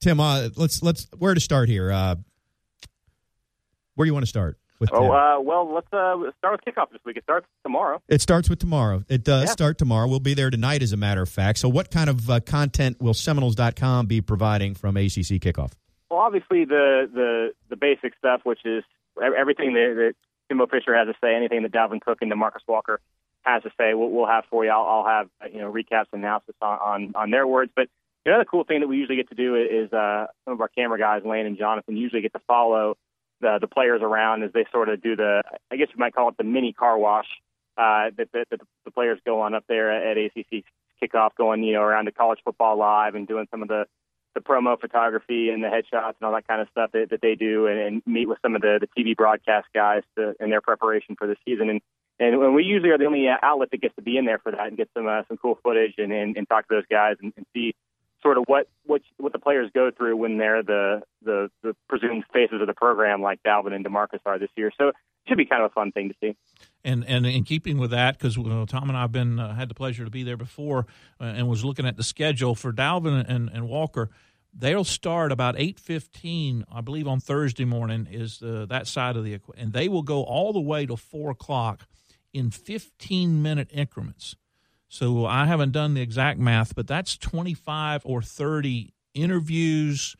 Tim, uh, let's let's where to start here. Uh, where do you want to start? With oh uh, well, let's uh, start with kickoff this week. It starts tomorrow. It starts with tomorrow. It does yeah. start tomorrow. We'll be there tonight, as a matter of fact. So, what kind of uh, content will Seminoles.com be providing from ACC kickoff? Well, obviously the the the basic stuff, which is everything that, that Jimbo Fisher has to say, anything that Dalvin Cook and Demarcus Walker has to say, we'll, we'll have for you. I'll, I'll have you know recaps and analysis on, on on their words. But the other cool thing that we usually get to do is uh, some of our camera guys, Lane and Jonathan, usually get to follow the the players around as they sort of do the I guess you might call it the mini car wash uh, that, that, that the players go on up there at ACC kickoff, going you know around to college football live and doing some of the the promo photography and the headshots and all that kind of stuff that, that they do, and, and meet with some of the, the TV broadcast guys to, in their preparation for the season. And and when we usually are the only outlet that gets to be in there for that and get some uh, some cool footage and, and, and talk to those guys and, and see sort of what what what the players go through when they're the the, the presumed faces of the program, like Dalvin and Demarcus are this year. So it should be kind of a fun thing to see. And and in keeping with that, because uh, Tom and I have been uh, had the pleasure to be there before, uh, and was looking at the schedule for Dalvin and, and Walker. They'll start about eight fifteen, I believe, on Thursday morning. Is uh, that side of the and they will go all the way to four o'clock in fifteen minute increments. So I haven't done the exact math, but that's 25 or 30 interviews,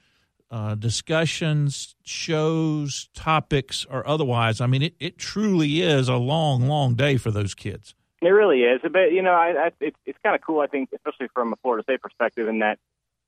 uh, discussions, shows, topics, or otherwise. I mean, it, it truly is a long, long day for those kids. It really is. But, you know, I, I, it, it's kind of cool, I think, especially from a Florida State perspective, in that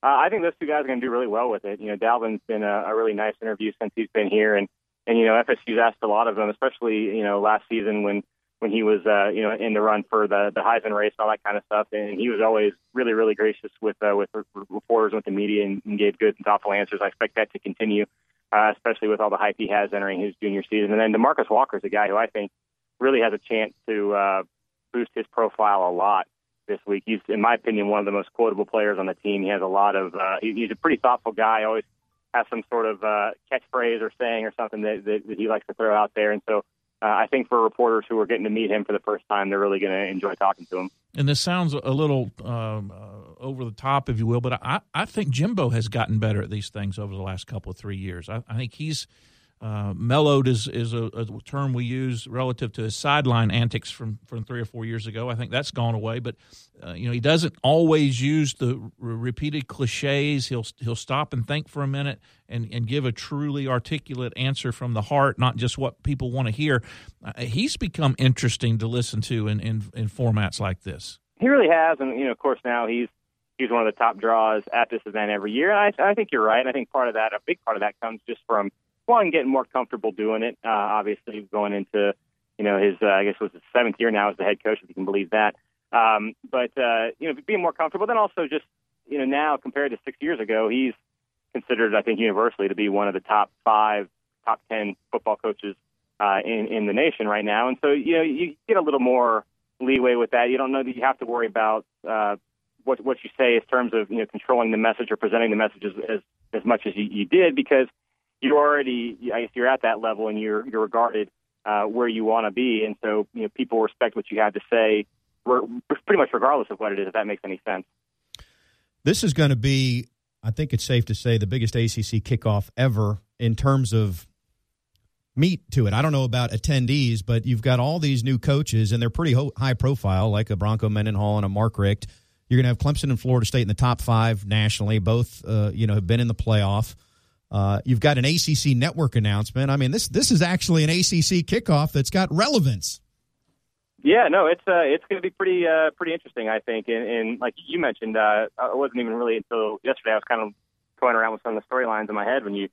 uh, I think those two guys are going to do really well with it. You know, Dalvin's been a, a really nice interview since he's been here. And, and, you know, FSU's asked a lot of them, especially, you know, last season when – when he was, uh, you know, in the run for the the Heisman race and all that kind of stuff. And he was always really, really gracious with uh, with reporters, with the media, and, and gave good and thoughtful answers. I expect that to continue, uh, especially with all the hype he has entering his junior season. And then Demarcus Walker is a guy who I think really has a chance to uh, boost his profile a lot this week. He's, in my opinion, one of the most quotable players on the team. He has a lot of. Uh, he, he's a pretty thoughtful guy. Always has some sort of uh, catchphrase or saying or something that, that, that he likes to throw out there, and so uh, I think for reporters who are getting to meet him for the first time, they're really going to enjoy talking to him. And this sounds a little um, uh, over the top, if you will, but I, I think Jimbo has gotten better at these things over the last couple of three years. I, I think he's uh, mellowed is is a, a, term we use relative to his sideline antics from, from three or four years ago. I think that's gone away, but uh, you know he doesn't always use the r- repeated cliches. He'll he'll stop and think for a minute and, and give a truly articulate answer from the heart, not just what people want to hear. Uh, he's become interesting to listen to in, in in formats like this. He really has, and you know, of course, now he's he's one of the top draws at this event every year. And I, I think you're right. I think part of that, a big part of that, comes just from one, getting more comfortable doing it. Uh, obviously, going into you know his uh, I guess it was his seventh year now as the head coach, if you can believe that. Um, but uh, you know, being more comfortable. Then also just you know now compared to six years ago, he's considered I think universally to be one of the top five, top ten football coaches uh, in in the nation right now. And so you know you get a little more leeway with that. You don't know that you have to worry about uh, what what you say in terms of you know controlling the message or presenting the message as as, as much as you, you did because you already, I guess, you're at that level and you're you're regarded uh, where you want to be, and so you know people respect what you have to say, pretty much regardless of what it is. If that makes any sense. This is going to be, I think it's safe to say, the biggest ACC kickoff ever in terms of meat to it. I don't know about attendees, but you've got all these new coaches, and they're pretty ho- high profile, like a Bronco Mendenhall and a Mark Richt. You're going to have Clemson and Florida State in the top five nationally. Both, uh, you know, have been in the playoff. Uh, you've got an ACC network announcement. I mean, this this is actually an ACC kickoff that's got relevance. Yeah, no, it's uh, it's going to be pretty uh, pretty interesting, I think. And, and like you mentioned, uh, it wasn't even really until yesterday I was kind of toying around with some of the storylines in my head when you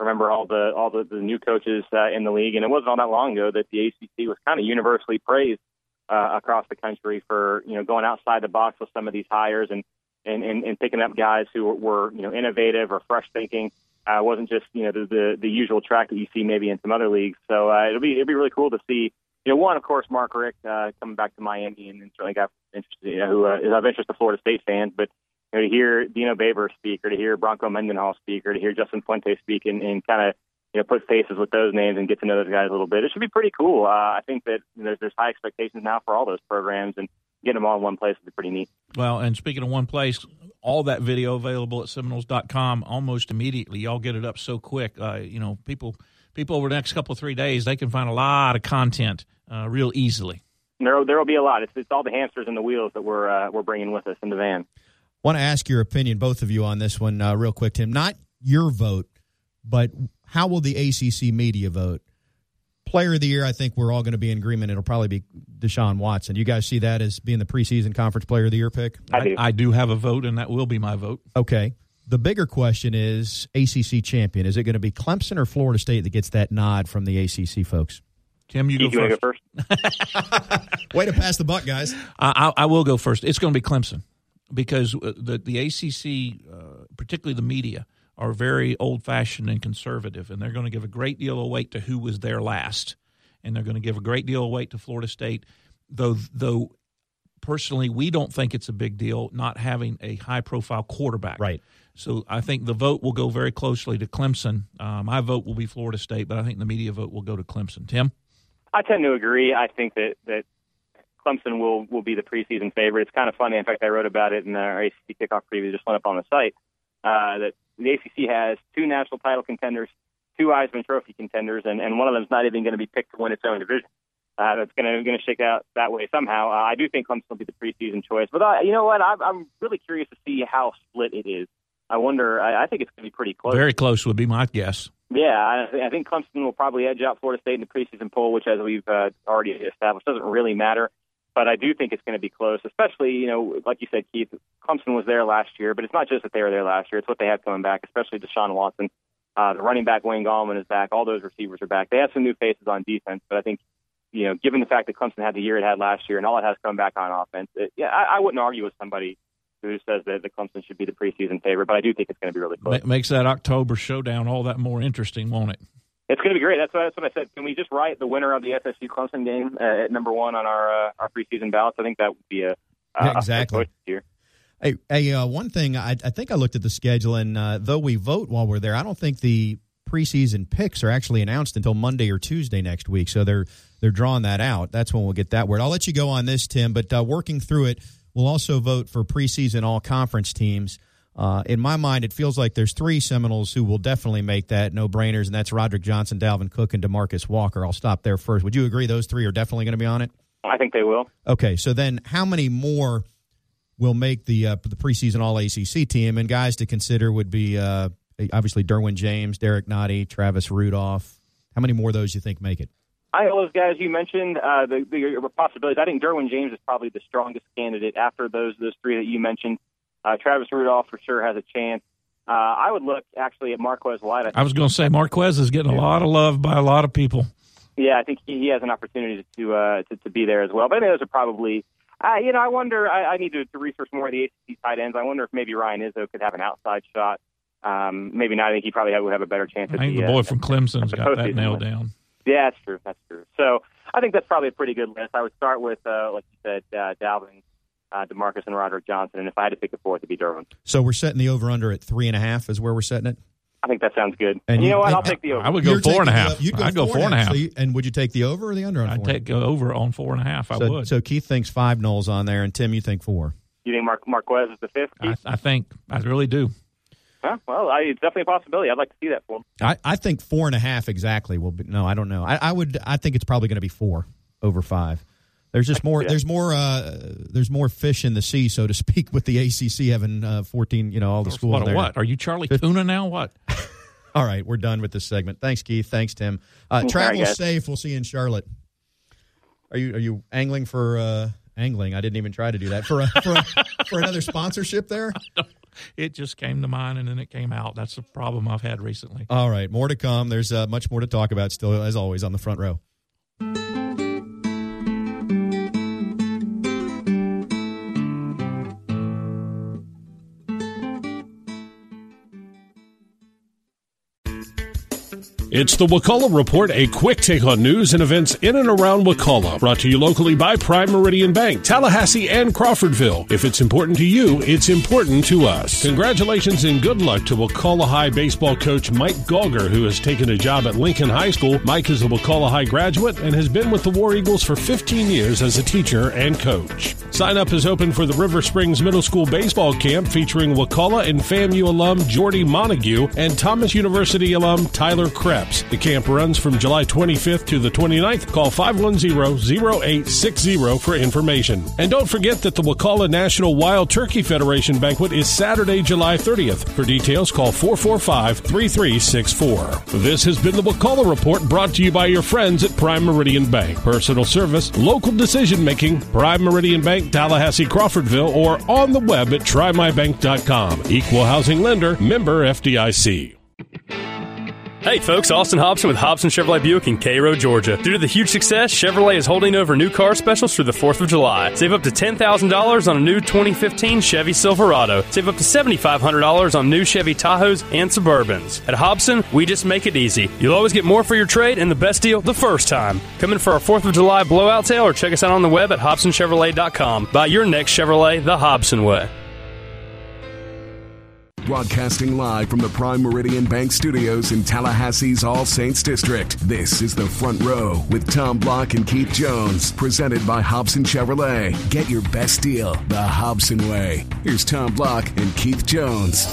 remember all the all the, the new coaches uh, in the league, and it wasn't all that long ago that the ACC was kind of universally praised uh, across the country for you know going outside the box with some of these hires and and and, and picking up guys who were you know innovative or fresh thinking. Uh, wasn't just you know the, the the usual track that you see maybe in some other leagues. So uh, it'll be it'll be really cool to see you know, one, of course, Mark Richt uh, coming back to Miami and, and certainly got interested, you know, who uh, is of interest to Florida State fans. But you know, to hear Dino Babers speak, or to hear Bronco Mendenhall speak, or to hear Justin Fuente speak, and, and kind of you know put faces with those names and get to know those guys a little bit, it should be pretty cool. Uh, I think that you know, there's, there's high expectations now for all those programs, and getting them all in one place would be pretty neat. Well, and speaking of one place, all that video available at Seminoles.com almost immediately. Y'all get it up so quick. Uh, you know, people people over the next couple of three days, they can find a lot of content uh, real easily. There, there will be a lot. It's, it's all the hamsters and the wheels that we're uh, we're bringing with us in the van. Want to ask your opinion, both of you, on this one, uh, real quick, Tim. Not your vote, but how will the ACC media vote? Player of the year, I think we're all going to be in agreement. It'll probably be Deshaun Watson. You guys see that as being the preseason conference player of the year pick? I do. I, I do have a vote, and that will be my vote. Okay. The bigger question is ACC champion. Is it going to be Clemson or Florida State that gets that nod from the ACC folks? Tim, you go You wanna first. go first? Way to pass the buck, guys. I, I, I will go first. It's going to be Clemson because uh, the the ACC, uh, particularly the media, are very old fashioned and conservative, and they're going to give a great deal of weight to who was there last, and they're going to give a great deal of weight to Florida State. Though, though, personally, we don't think it's a big deal not having a high profile quarterback. Right. So I think the vote will go very closely to Clemson. Uh, my vote will be Florida State, but I think the media vote will go to Clemson. Tim. I tend to agree. I think that that Clemson will will be the preseason favorite. It's kind of funny. In fact, I wrote about it in our ACC kickoff preview. Just went up on the site uh, that the ACC has two national title contenders, two Heisman Trophy contenders, and, and one of them's not even going to be picked to win its own division. Uh, that's going to going to shake out that way somehow. Uh, I do think Clemson will be the preseason choice, but uh, you know what? I'm, I'm really curious to see how split it is. I wonder. I, I think it's going to be pretty close. Very close would be my guess. Yeah, I, th- I think Clemson will probably edge out Florida State in the preseason poll, which, as we've uh, already established, doesn't really matter. But I do think it's going to be close, especially, you know, like you said, Keith, Clemson was there last year, but it's not just that they were there last year. It's what they have coming back, especially Deshaun Watson. Uh, the running back, Wayne Gallman, is back. All those receivers are back. They have some new faces on defense, but I think, you know, given the fact that Clemson had the year it had last year and all it has come back on offense, it, yeah, I, I wouldn't argue with somebody who says that the Clemson should be the preseason favorite, but I do think it's going to be really close. Makes that October showdown all that more interesting, won't it? It's going to be great. That's what, that's what I said. Can we just write the winner of the FSU Clemson game uh, at number one on our uh, our preseason ballots? I think that would be a, a exactly. choice here. Hey, hey uh, one thing I, I think I looked at the schedule, and uh, though we vote while we're there, I don't think the preseason picks are actually announced until Monday or Tuesday next week. So they're they're drawing that out. That's when we'll get that word. I'll let you go on this, Tim. But uh, working through it, we'll also vote for preseason all conference teams. Uh, in my mind, it feels like there's three Seminoles who will definitely make that no brainers, and that's Roderick Johnson, Dalvin Cook, and Demarcus Walker. I'll stop there first. Would you agree those three are definitely going to be on it? I think they will. Okay, so then how many more will make the uh, the preseason All ACC team? And guys to consider would be uh, obviously Derwin James, Derrick Nnadi, Travis Rudolph. How many more of those you think make it? I know those guys you mentioned. Uh, the, the possibilities. I think Derwin James is probably the strongest candidate after those those three that you mentioned. Uh, Travis Rudolph for sure has a chance. Uh, I would look actually at Marquez White. I was going to say Marquez is getting a lot of love by a lot of people. Yeah, I think he, he has an opportunity to, uh, to to be there as well. But I think those are probably. Uh, you know, I wonder. I, I need to, to research more of the ACC tight ends. I wonder if maybe Ryan Izzo could have an outside shot. Um, maybe not. I think he probably would have a better chance. I think the uh, boy from Clemson's the got that nailed down. Yeah, that's true. That's true. So I think that's probably a pretty good list. I would start with, uh, like you said, uh, Dalvin, uh, Demarcus, and Roderick Johnson. And if I had to pick a fourth, it'd be Derwin. So we're setting the over under at three and a half is where we're setting it. I think that sounds good. And And, you, you- know what? I'll take the over. I would go You're four and a taking half. the- you'd I'd go four and a half. So you- and would you take the over or the under on I'd four? take go over on four and a half. I so, would. so Keith thinks five nulls on there, and Tim, you think four. You think Mark Marquez is the fifth? I, I think I really do. Yeah, well, I, it's definitely a possibility. I'd like to see that for him. I, I think four and a half exactly will be. No, I don't know. I, I would. I think it's probably going to be four over five. There's just more. There's more. Uh, there's more fish in the sea, so to speak, with the ACC having uh, 14. You know, all the schools. What? there. What? Are you Charlie Tuna now? What? All right, we're done with this segment. Thanks, Keith. Thanks, Tim. Uh, travel safe. We'll see you in Charlotte. Are you are you angling for uh, angling? I didn't even try to do that for a, for, a, for another sponsorship there. It just came to mind and then it came out. That's a problem I've had recently. All right, more to come. There's uh, much more to talk about still, as always, on the front row. It's the Wakulla Report, a quick take on news and events in and around Wakulla. Brought to you locally by Prime Meridian Bank, Tallahassee, and Crawfordville. If it's important to you, it's important to us. Congratulations and good luck to Wakulla High baseball coach Mike Gauger, who has taken a job at Lincoln High School. Mike is a Wakulla High graduate and has been with the War Eagles for 15 years as a teacher and coach. Sign up is open for the River Springs Middle School baseball camp featuring Wakulla and FAMU alum Jordy Montague and Thomas University alum Tyler The camp runs from July 25th to the 29th. Call 510-0860 for information. And don't forget that the Wakulla National Wild Turkey Federation banquet is Saturday, July 30th. For details, call 445-3364. This has been the Wakulla Report brought to you by your friends at Prime Meridian Bank. Personal service, local decision making, Prime Meridian Bank, Tallahassee, Crawfordville, or on the web at trymybank.com. Equal housing lender, member FDIC. Hey folks, Austin Hobson with Hobson Chevrolet Buick in Cairo, Georgia. Due to the huge success, Chevrolet is holding over new car specials through the 4th of July. Save up to $10,000 on a new 2015 Chevy Silverado. Save up to $7,500 on new Chevy Tahoes and Suburbans. At Hobson, we just make it easy. You'll always get more for your trade and the best deal the first time. Come in for our 4th of July blowout sale or check us out on the web at HobsonChevrolet.com. Buy your next Chevrolet the Hobson way. Broadcasting live from the Prime Meridian Bank Studios in Tallahassee's All Saints District. This is the Front Row with Tom Block and Keith Jones, presented by Hobson Chevrolet. Get your best deal the Hobson way. Here's Tom Block and Keith Jones.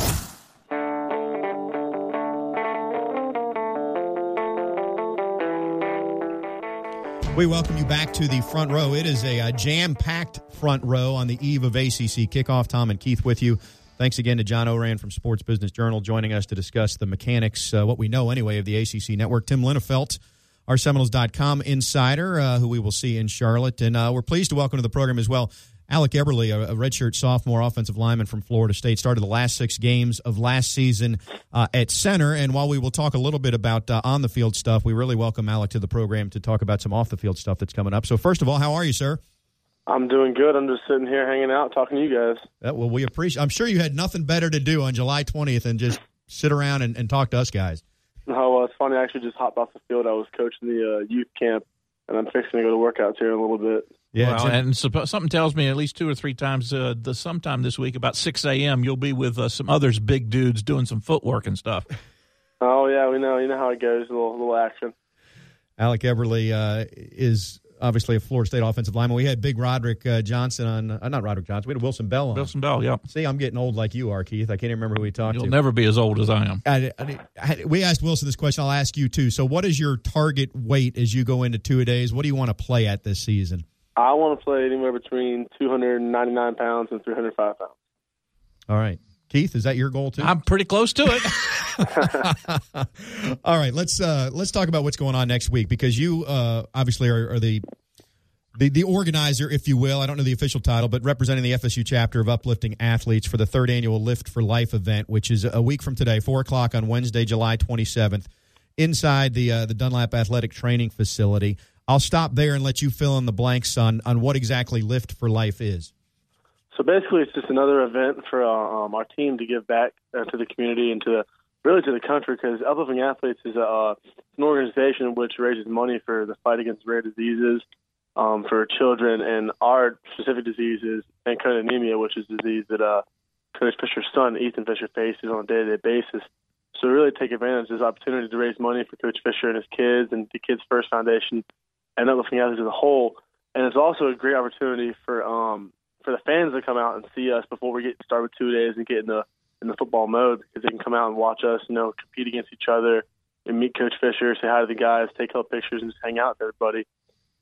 We welcome you back to the front row. It is a, uh jam-packed front row on the eve of ACC kickoff. Tom and Keith with you. Thanks again to John Ourand from Sports Business Journal joining us to discuss the mechanics, uh, what we know anyway, of the ACC network. Tim Linafelt, our Seminoles.com insider, uh, who we will see in Charlotte. And uh, we're pleased to welcome to the program as well Alec Eberle, a, a redshirt sophomore offensive lineman from Florida State, started the last six games of last season uh, at center. And while we will talk a little bit about uh, on the field stuff, we really welcome Alec to the program to talk about some off the field stuff that's coming up. So, first of all, how are you, sir? I'm doing good. I'm just sitting here hanging out, talking to you guys. Uh, well, we appreciate. I'm sure you had nothing better to do on July 20th than just sit around and, and talk to us guys. No, well, it's funny. I actually just hopped off the field. I was coaching the uh, youth camp, and I'm fixing to go to workouts here in a little bit. Yeah, well, and suppo- something tells me at least two or three times uh, the sometime this week about 6 a.m. you'll be with uh, some others big dudes doing some footwork and stuff. Oh yeah, we know. You know how it goes. A little, little action. Alec Eberle uh, is obviously a Florida State offensive lineman. We had Big Roderick uh, Johnson on, uh, not Roderick Johnson. We had Wilson Bell on. Wilson Bell, yeah. See, I'm getting old like you are, Keith. I can't even remember who we talked to. You'll to. never be as old as I am. I, I, I, we asked Wilson this question. I'll ask you too. So, what is your target weight as you go into two a days? What do you want to play at this season? I want to play anywhere between 299 pounds and 305 pounds. All right, Keith, is that your goal too? I'm pretty close to it. All right, let's uh, let's talk about what's going on next week because you uh, obviously are, are the the, the organizer, if you will, I don't know the official title, but representing the FSU chapter of Uplifting Athletes for the third annual Lift for Life event, which is a week from today, four o'clock on Wednesday, July twenty seventh, inside the uh, the Dunlap Athletic Training Facility. I'll stop there and let you fill in the blanks on on what exactly Lift for Life is. So basically, it's just another event for uh, um, our team to give back uh, to the community and to the, really to the country because Uplifting Athletes is a, uh, an organization which raises money for the fight against rare diseases um, for children, and our specific disease is anemia, which is a disease that uh, Coach Fisher's son, Ethan Fisher, faces on a day-to-day basis. So really take advantage of this opportunity to raise money for Coach Fisher and his kids and the Kids First Foundation and Uplifting Athletes as a whole. And it's also a great opportunity for um, for the fans to come out and see us before we get started with two days and get in the in the football mode because they can come out and watch us, you know, compete against each other and meet Coach Fisher, say hi to the guys, take a pictures, and just hang out with everybody.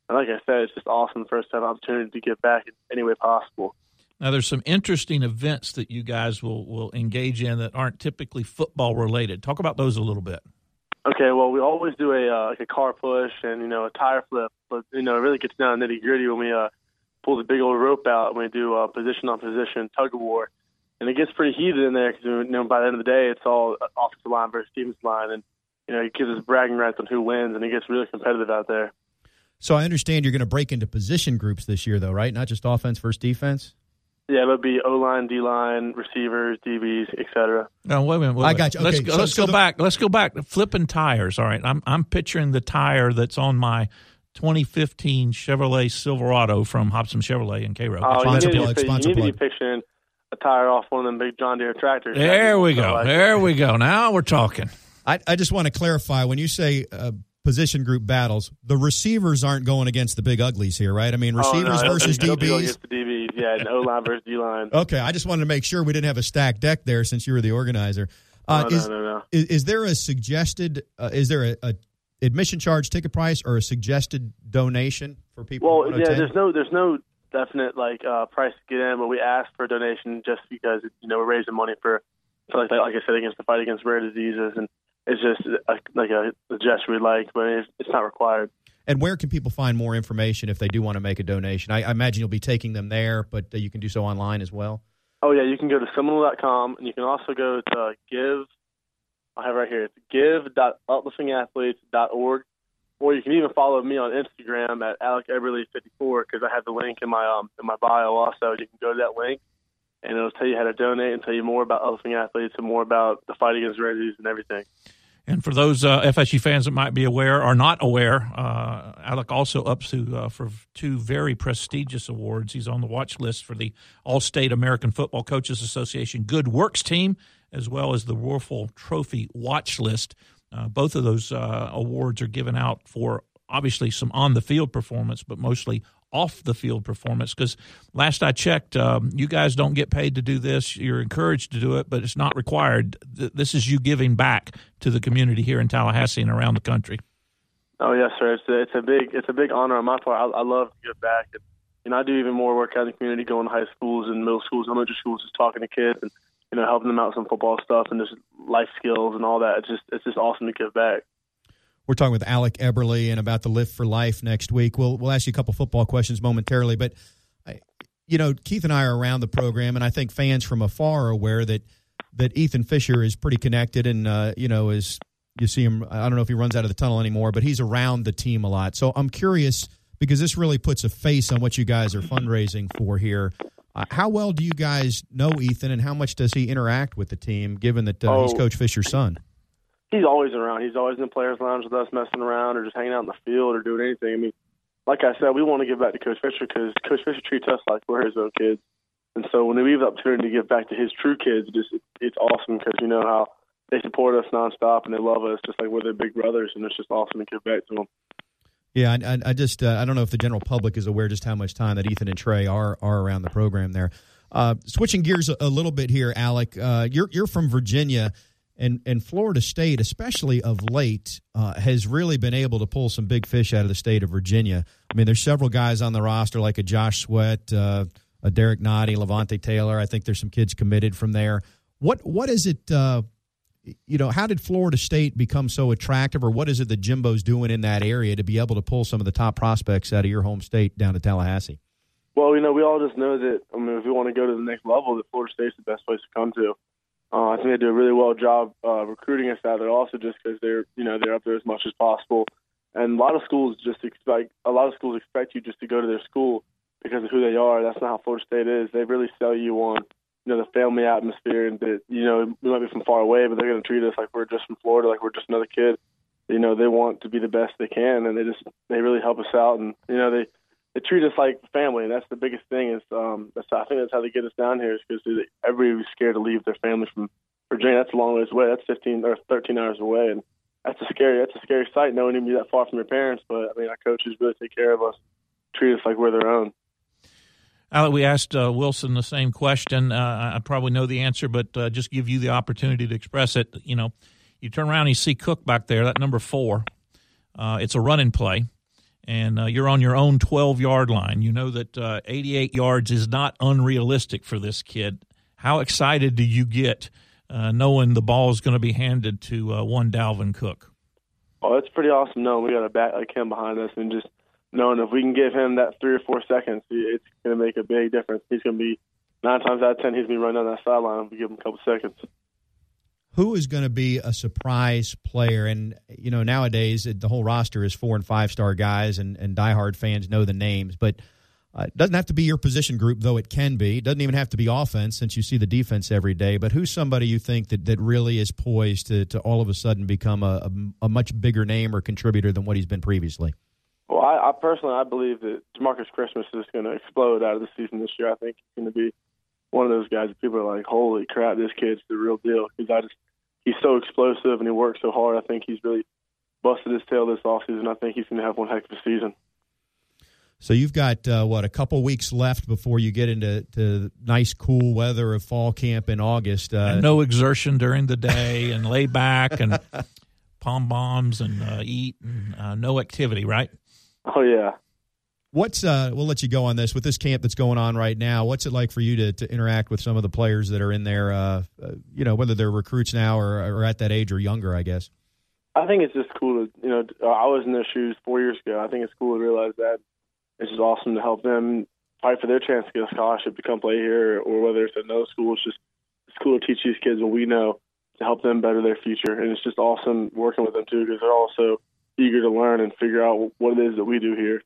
And like I said, it's just awesome first time opportunity to give back in any way possible. Now, there's some interesting events that you guys will, will engage in that aren't typically football related. Talk about those a little bit. Okay, well, we always do a uh, like a car push and you know a tire flip, but you know it really gets down nitty gritty when we uh, pull the big old rope out and we do uh, position on position tug of war, and it gets pretty heated in there because you know by the end of the day it's all offensive line versus defensive line, and you know it gives us bragging rights on who wins, and it gets really competitive out there. So I understand you're going to break into position groups this year, though, right? Not just offense versus defense. Yeah, it would be O line, D line, receivers, DBs, etc. No, wait a minute. Wait a I minute. got you. Let's go, so- let's so go the- back. Let's go back. Flipping tires. All right. I'm I'm picturing the tire that's on my 2015 Chevrolet Silverado from Hobson Chevrolet in Cairo. Oh, you Sponsor need, to plug, you sponsor need to be plug. picturing a tire off one of them big John Deere tractors. There we go. like, There we go. Now we're talking. I, I just want to clarify when you say uh, position group battles, the receivers aren't going against the big uglies here, right? I mean, oh, receivers no, versus DBs. against the DBs, yeah, and O line versus D line. Okay, I just wanted to make sure we didn't have a stacked deck there since you were the organizer. Uh, Oh, no, is, no, no. Is, is there a suggested? Uh, is there a, a admission charge, ticket price, or a suggested donation for people? Well, yeah, attend? there's no there's no definite like uh, price to get in, but we ask for a donation just because you know we're raising money for, for like like I said against the fight against rare diseases, and it's just a, like a, a gesture we like, but it's, it's not required. And where can people find more information if they do want to make a donation? I, I imagine you'll be taking them there, but uh, you can do so online as well. Oh yeah, you can go to Seminole.com, and you can also go to give. I have it right here. It's give.upliftingathletes.org, or you can even follow me on Instagram at Alec Eberle54 because I have the link in my um in my bio. Also, you can go to that link, and it'll tell you how to donate and tell you more about uplifting athletes and more about the fight against disease and everything. And for those uh, FSU fans that might be aware or not aware, uh, Alec also up to uh, for two very prestigious awards. He's on the watch list for the All-State American Football Coaches Association Good Works Team, as well as the Wuerffel Trophy watch list. Uh, both of those uh, awards are given out for obviously some on-the-field performance, but mostly off the field performance because last I checked, um, you guys don't get paid to do this. You're encouraged to do it, but it's not required. Th- This is you giving back to the community here in Tallahassee and around the country. Oh yes, sir. It's a, it's a big it's a big honor on my part. I, I love to give back, and know I do even more work out in the community, going to high schools and middle schools, elementary schools, just talking to kids and you know helping them out with some football stuff and just life skills and all that. It's just it's just awesome to give back. We're talking with Alec Eberle and about the Lift for Life next week. We'll we'll ask you a couple football questions momentarily, but I, you know Keith and I are around the program, and I think fans from afar are aware that that Ethan Fisher is pretty connected, and uh, you know is you see him. I don't know if he runs out of the tunnel anymore, but he's around the team a lot. So I'm curious because this really puts a face on what you guys are fundraising for here. Uh, how well do you guys know Ethan, and how much does he interact with the team? Given that uh, he's Oh. Coach Fisher's son. He's always around. He's always in the players' lounge with us, messing around or just hanging out in the field or doing anything. I mean, like I said, we want to give back to Coach Fisher because Coach Fisher treats us like we're his own kids. And so when we have the opportunity to give back to his true kids, just it's awesome because you know how they support us nonstop and they love us just like we're their big brothers, and it's just awesome to give back to them. Yeah, I, I- just uh, I don't know if the general public is aware just how much time that Ethan and Trey are are around the program there. Uh, switching gears a, little bit here, Alec, uh, you're you're from Virginia, and and Florida State, especially of late, uh, has really been able to pull some big fish out of the state of Virginia. I mean, there's several guys on the roster like a Josh Sweat, uh, a Derrick Nnadi, Levonta Taylor. I think there's some kids committed from there. What what is it? You know, how did Florida State become so attractive, or what is it that Jimbo's doing in that area to be able to pull some of the top prospects out of your home state down to Tallahassee? Well, you know, we all just know that. I mean, if we want to go to the next level, that Florida State's the best place to come to. Uh, I think they do a really well job uh, recruiting us out there. Also, just because they're, you know, they're up there as much as possible. And a lot of schools just expect a lot of schools expect you just to go to their school because of who they are. That's not how Florida State is. They really sell you on, you know, the family atmosphere and that, you know, we might be from far away, but they're going to treat us like we're just from Florida, like we're just another kid. You know, they want to be the best they can, and they just they really help us out, and you know, they they treat us like family, and that's the biggest thing. Is um, that's I think that's how they get us down here is because everybody's scared to leave their family from Virginia. That's a long ways away. That's 15 or 13 hours away, and that's a scary that's a scary sight knowing you'd be that far from your parents. But I mean, our coaches really take care of us, treat us like we're their own. Alec, we asked uh, Wilson the same question. Uh, I probably know the answer, but uh, just give you the opportunity to express it. You know, you turn around and you see Cook back there, that number four. Uh, it's a running play, and uh, you're on your own 12 yard line. You know that uh, 88 yards is not unrealistic for this kid. How excited do you get knowing the ball is going to be handed to one Dalvin Cook? Oh, it's pretty awesome No, we got a back like him behind us and just knowing if we can give him that three or four seconds, it's going to make a big difference. He's going to be nine times out of ten, he's going to be running down that sideline if we give him a couple seconds. Who is going to be a surprise player? And you know, nowadays the whole roster is four and five star guys, and and diehard fans know the names, but. Uh, it doesn't have to be your position group, though it can be. It doesn't even have to be offense since you see the defense every day. But who's somebody you think that, that really is poised to, to all of a sudden become a, a, a much bigger name or contributor than what he's been previously? Well, I, I personally I believe that Demarcus Christmas is going to explode out of the season this year. I think he's going to be one of those guys that people are like, "Holy crap, this kid's the real deal." Because I just he's so explosive and he works so hard. I think he's really busted his tail this offseason. I think he's going to have one heck of a season. So you've got uh, what a couple weeks left before you get into to nice cool weather of fall camp in August. Uh, no exertion during the day and lay back and palm bombs and uh, eat and uh, no activity, right? Oh yeah. What's uh? We'll let you go on this with this camp that's going on right now. What's it like for you to, to interact with some of the players that are in there? Uh, uh, you know, whether they're recruits now or, or at that age or younger, I guess. I think it's just cool to you know. I was in their shoes four years ago. I think it's cool to realize that it's just awesome to help them fight for their chance to get a scholarship to come play here, or whether it's at another school. It's just it's cool to teach these kids what we know to help them better their future, and it's just awesome working with them too because they're also eager to learn and figure out what it is that we do here.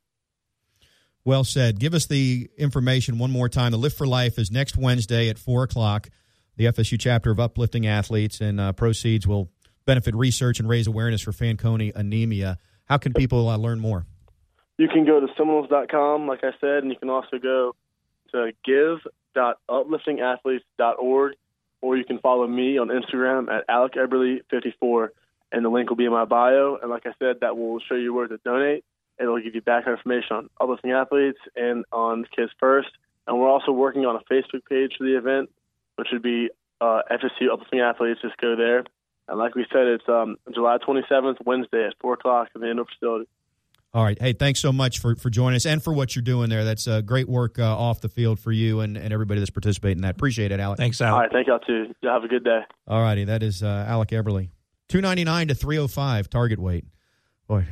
Well said. Give us the information one more time. The Lift for Life is next Wednesday at 4 o'clock. The FSU chapter of Uplifting Athletes and uh, proceeds will benefit research and raise awareness for Fanconi anemia. How can people uh, learn more? You can go to Seminoles.com, like I said, and you can also go to give.upliftingathletes.org, or you can follow me on Instagram at Alec Eberle54 and the link will be in my bio. And like I said, that will show you where to donate. It'll give you background information on uplifting athletes and on Kids First. And we're also working on a Facebook page for the event, which would be uh, FSU Uplifting Athletes. Just go there. And like we said, it's um, July 27th, Wednesday at 4 o'clock in the indoor facility. All right. Hey, thanks so much for, for joining us and for what you're doing there. That's uh, great work uh, off the field for you and, and everybody that's participating in that. Appreciate it, Alec. Thanks, Alec. All right. Thank y'all, too. Y'all have a good day. All righty. That is uh, Alec Eberle. 299 to 305 target weight. Boy,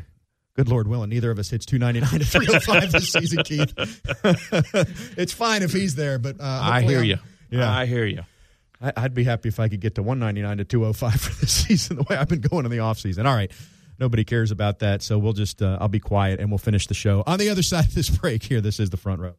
good Lord willing, neither of us hits 299 to 305 this season, Keith. it's fine if he's there, but uh, I hear I'm, you. Yeah, I hear you. I, would be happy if I could get to 199 to 205 for this season, the way I've been going in the offseason. All right. Nobody cares about that, so we'll just, uh, I'll be quiet and we'll finish the show. On the other side of this break here, this is the front row.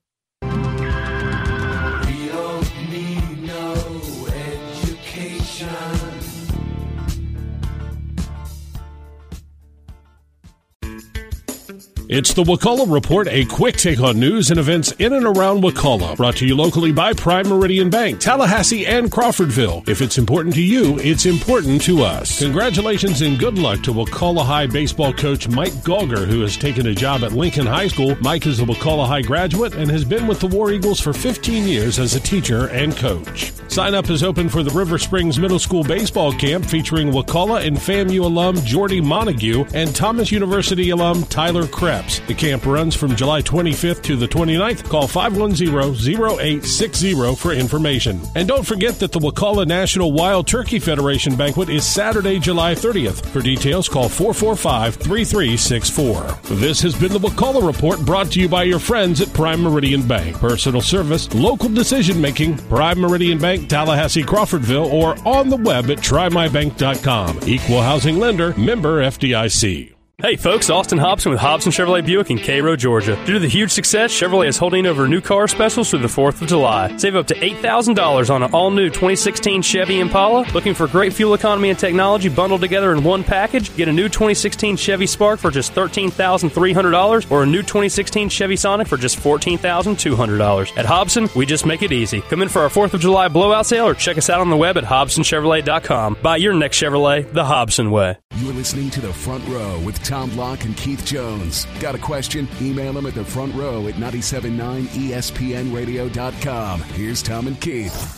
It's the Wakulla Report, a quick take on news and events in and around Wakulla. Brought to you locally by Prime Meridian Bank, Tallahassee, and Crawfordville. If it's important to you, it's important to us. Congratulations and good luck to Wakulla High baseball coach Mike Gauger, who has taken a job at Lincoln High School. Mike is a Wakulla High graduate and has been with the War Eagles for 15 years as a teacher and coach. Sign up is open for the River Springs Middle School baseball camp featuring Wakulla and FAMU alum Jordy Montague and Thomas University alum Tyler Krebs. The camp runs from July 25th to the 29th. Call 510-0860 for information. And don't forget that the Wakulla National Wild Turkey Federation banquet is Saturday, July 30th. For details, call 445-3364. This has been the Wakulla Report brought to you by your friends at Prime Meridian Bank. Personal service, local decision making, Prime Meridian Bank, Tallahassee, Crawfordville, or on the web at trymybank.com. Equal housing lender, member FDIC. Hey folks, Austin Hobson with Hobson Chevrolet Buick in Cairo, Georgia. Due to the huge success, Chevrolet is holding over new car specials through the 4th of July. Save up to $8,000 on an all-new 2016 Chevy Impala. Looking for great fuel economy and technology bundled together in one package? Get a new 2016 Chevy Spark for just $13,300 or a new 2016 Chevy Sonic for just $14,200. At Hobson, we just make it easy. Come in for our 4th of July blowout sale or check us out on the web at hobsonchevrolet.com. Buy your next Chevrolet the Hobson way. You're listening to The Front Row with Tom Block and Keith Jones. Got a question? Email them at the front row at 979ESPNradio.com. Here's Tom and Keith.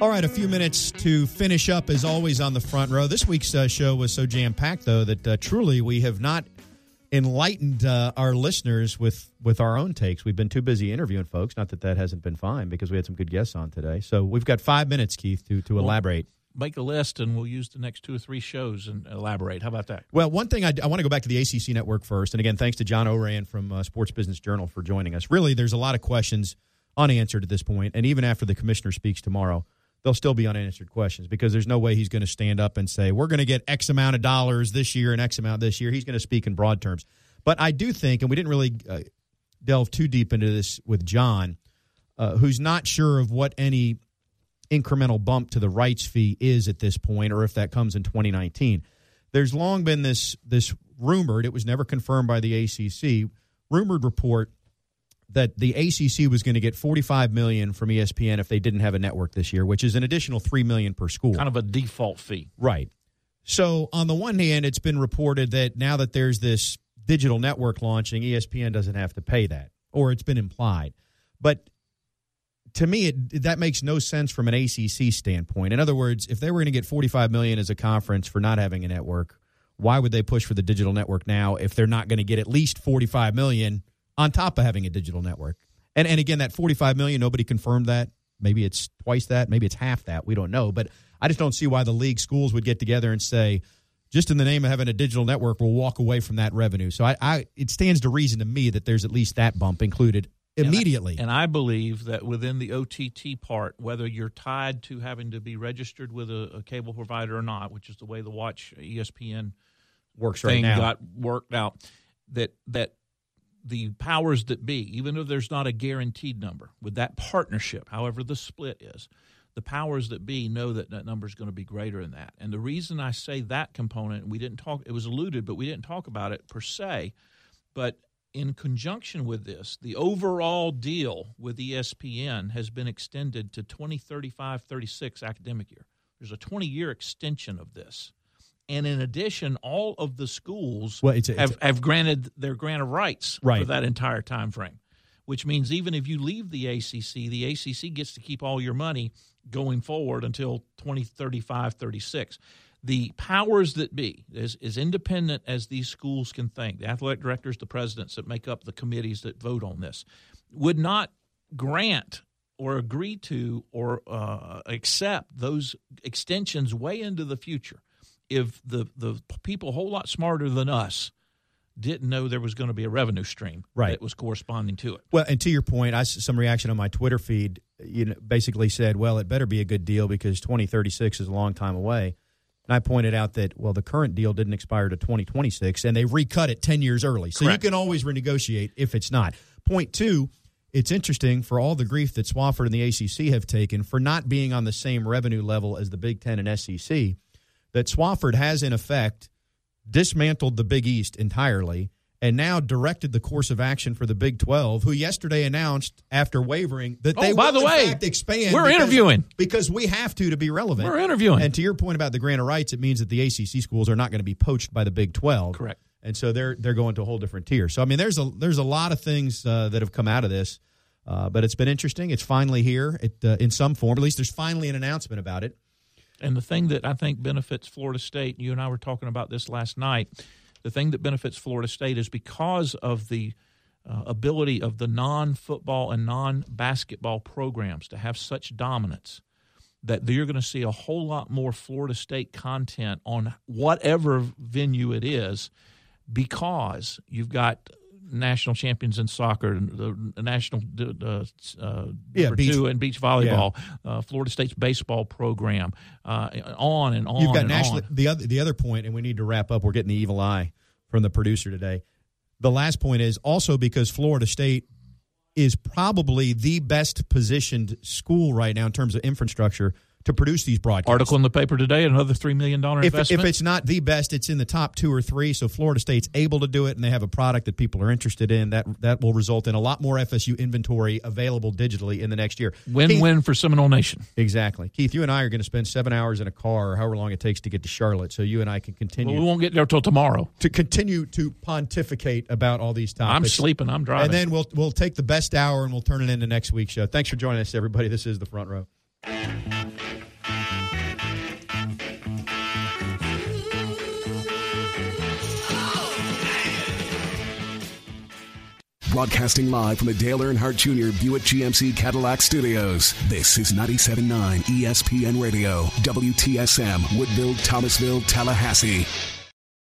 All right, a few minutes to finish up, as always, on the front row. This week's uh, show was so jam packed, though, that uh, truly we have not enlightened uh, our listeners with with our own takes. We've been too busy interviewing folks. Not that that hasn't been fine, because we had some good guests on today. So we've got five minutes, Keith, to to Well, elaborate. Make a list, and we'll use the next two or three shows and elaborate. How about that? Well, one thing I, I want to go back to the ACC network first, and again, thanks to John Ourand from uh, Sports Business Journal for joining us. Really, there's a lot of questions unanswered at this point, and even after the commissioner speaks tomorrow, there'll still be unanswered questions because there's no way he's going to stand up and say we're going to get X amount of dollars this year and X amount this year. He's going to speak in broad terms, but I do think, and we didn't really uh, delve too deep into this with John, uh, who's not sure of what any incremental bump to the rights fee is at this point, or if that comes in 2019. There's long been this this rumored, it was never confirmed by the ACC, rumored report that the ACC was going to get 45 million from ESPN if they didn't have a network this year, which is an additional 3 million per school. Kind of a default fee. Right. So, on the one hand, it's been reported that now that there's this digital network launching, ESPN doesn't have to pay that, or it's been implied. But to me, it, that makes no sense from an ACC standpoint. In other words, if they were going to get 45 million as a conference for not having a network, why would they push for the digital network now if they're not going to get at least 45 million on top of having a digital network? And and again, that 45 million, nobody confirmed that. Maybe it's twice that, maybe it's half that. We don't know, but I just don't see why the league schools would get together and say, just in the name of having a digital network, we'll walk away from that revenue. So I, I it stands to reason to me that there's at least that bump included immediately. And I, and I believe that within the OTT part, whether you're tied to having to be registered with a, a cable provider or not, which is the way the Watch ESPN Works right now. got worked out, that that the powers that be, even if there's not a guaranteed number, with that partnership, however the split is, the powers that be know that that number is going to be greater than that. And the reason I say that component, we didn't talk, it was alluded, but we didn't talk about it per se. But in conjunction with this, the overall deal with ESPN has been extended to 2035 36 academic year. There's a 20 year extension of this. And in addition, all of the schools Well, it's a- have, it's a- have granted their grant of rights Right. for that entire time frame, which means even if you leave the ACC, the ACC gets to keep all your money going forward until 2035 36 the powers that be, as, as independent as these schools can think, the athletic directors, the presidents that make up the committees that vote on this, would not grant or agree to or uh, accept those extensions way into the future if the, the people a whole lot smarter than us didn't know there was going to be a revenue stream Right. that was corresponding to it. Well, and to your point, I some reaction on my Twitter feed, you know, basically said, "Well, it better be a good deal because 2036 is a long time away." And I pointed out that well, the current deal didn't expire to 2026, and they recut it 10 years early. So Correct. you can always renegotiate if it's not. Point two, it's interesting for all the grief that Swofford and the ACC have taken for not being on the same revenue level as the Big Ten and SEC. That Swofford has in effect dismantled the Big East entirely and now directed the course of action for the Big 12, who yesterday announced after wavering that Oh, they by will the in way, fact expand. we're because- interviewing. because we have to to be relevant. We're interviewing. And to your point about the grant of rights, it means that the ACC schools are not going to be poached by the Big 12. Correct. And so they're they're going to a whole different tier. So I mean, there's a there's a lot of things uh, that have come out of this, uh, but it's been interesting. It's finally here, it uh, in some form. At least there's finally an announcement about it. And the thing that I think benefits Florida State, you and I were talking about this last night, the thing that benefits Florida State is because of the uh, ability of the non football and non basketball programs to have such dominance that you're going to see a whole lot more Florida State content on whatever venue it is because you've got national champions in soccer, and the national uh, uh, Yeah, beach- two in beach volleyball, uh, Florida State's baseball program, uh, on and on. You've got and nationally on. the other the other point, and we need to wrap up. We're getting the evil eye from the producer today. The last point is also because Florida State is probably the best positioned school right now in terms of infrastructure to produce these broadcasts. Article in the paper today, another $3 million If, investment. if it's not the best, it's in the top two or three. So Florida State's able to do it, and they have a product that people are interested in. That that will result in a lot more FSU inventory available digitally in the next year. win win for Seminole Nation. Exactly, Keith. You and I are going to spend seven hours in a car, or however long it takes to get to Charlotte, so you and I can continue. Well, we won't get there till tomorrow. to continue to pontificate about all these topics. I'm sleeping. I'm driving. And then we'll we'll take the best hour and we'll turn it into next week's show. Thanks for joining us, everybody. This is the front row. Broadcasting live from the Dale Earnhardt Jr. Buick GMC Cadillac Studios. This is 97.9 ESPN Radio, WTSM, Woodville, Thomasville, Tallahassee.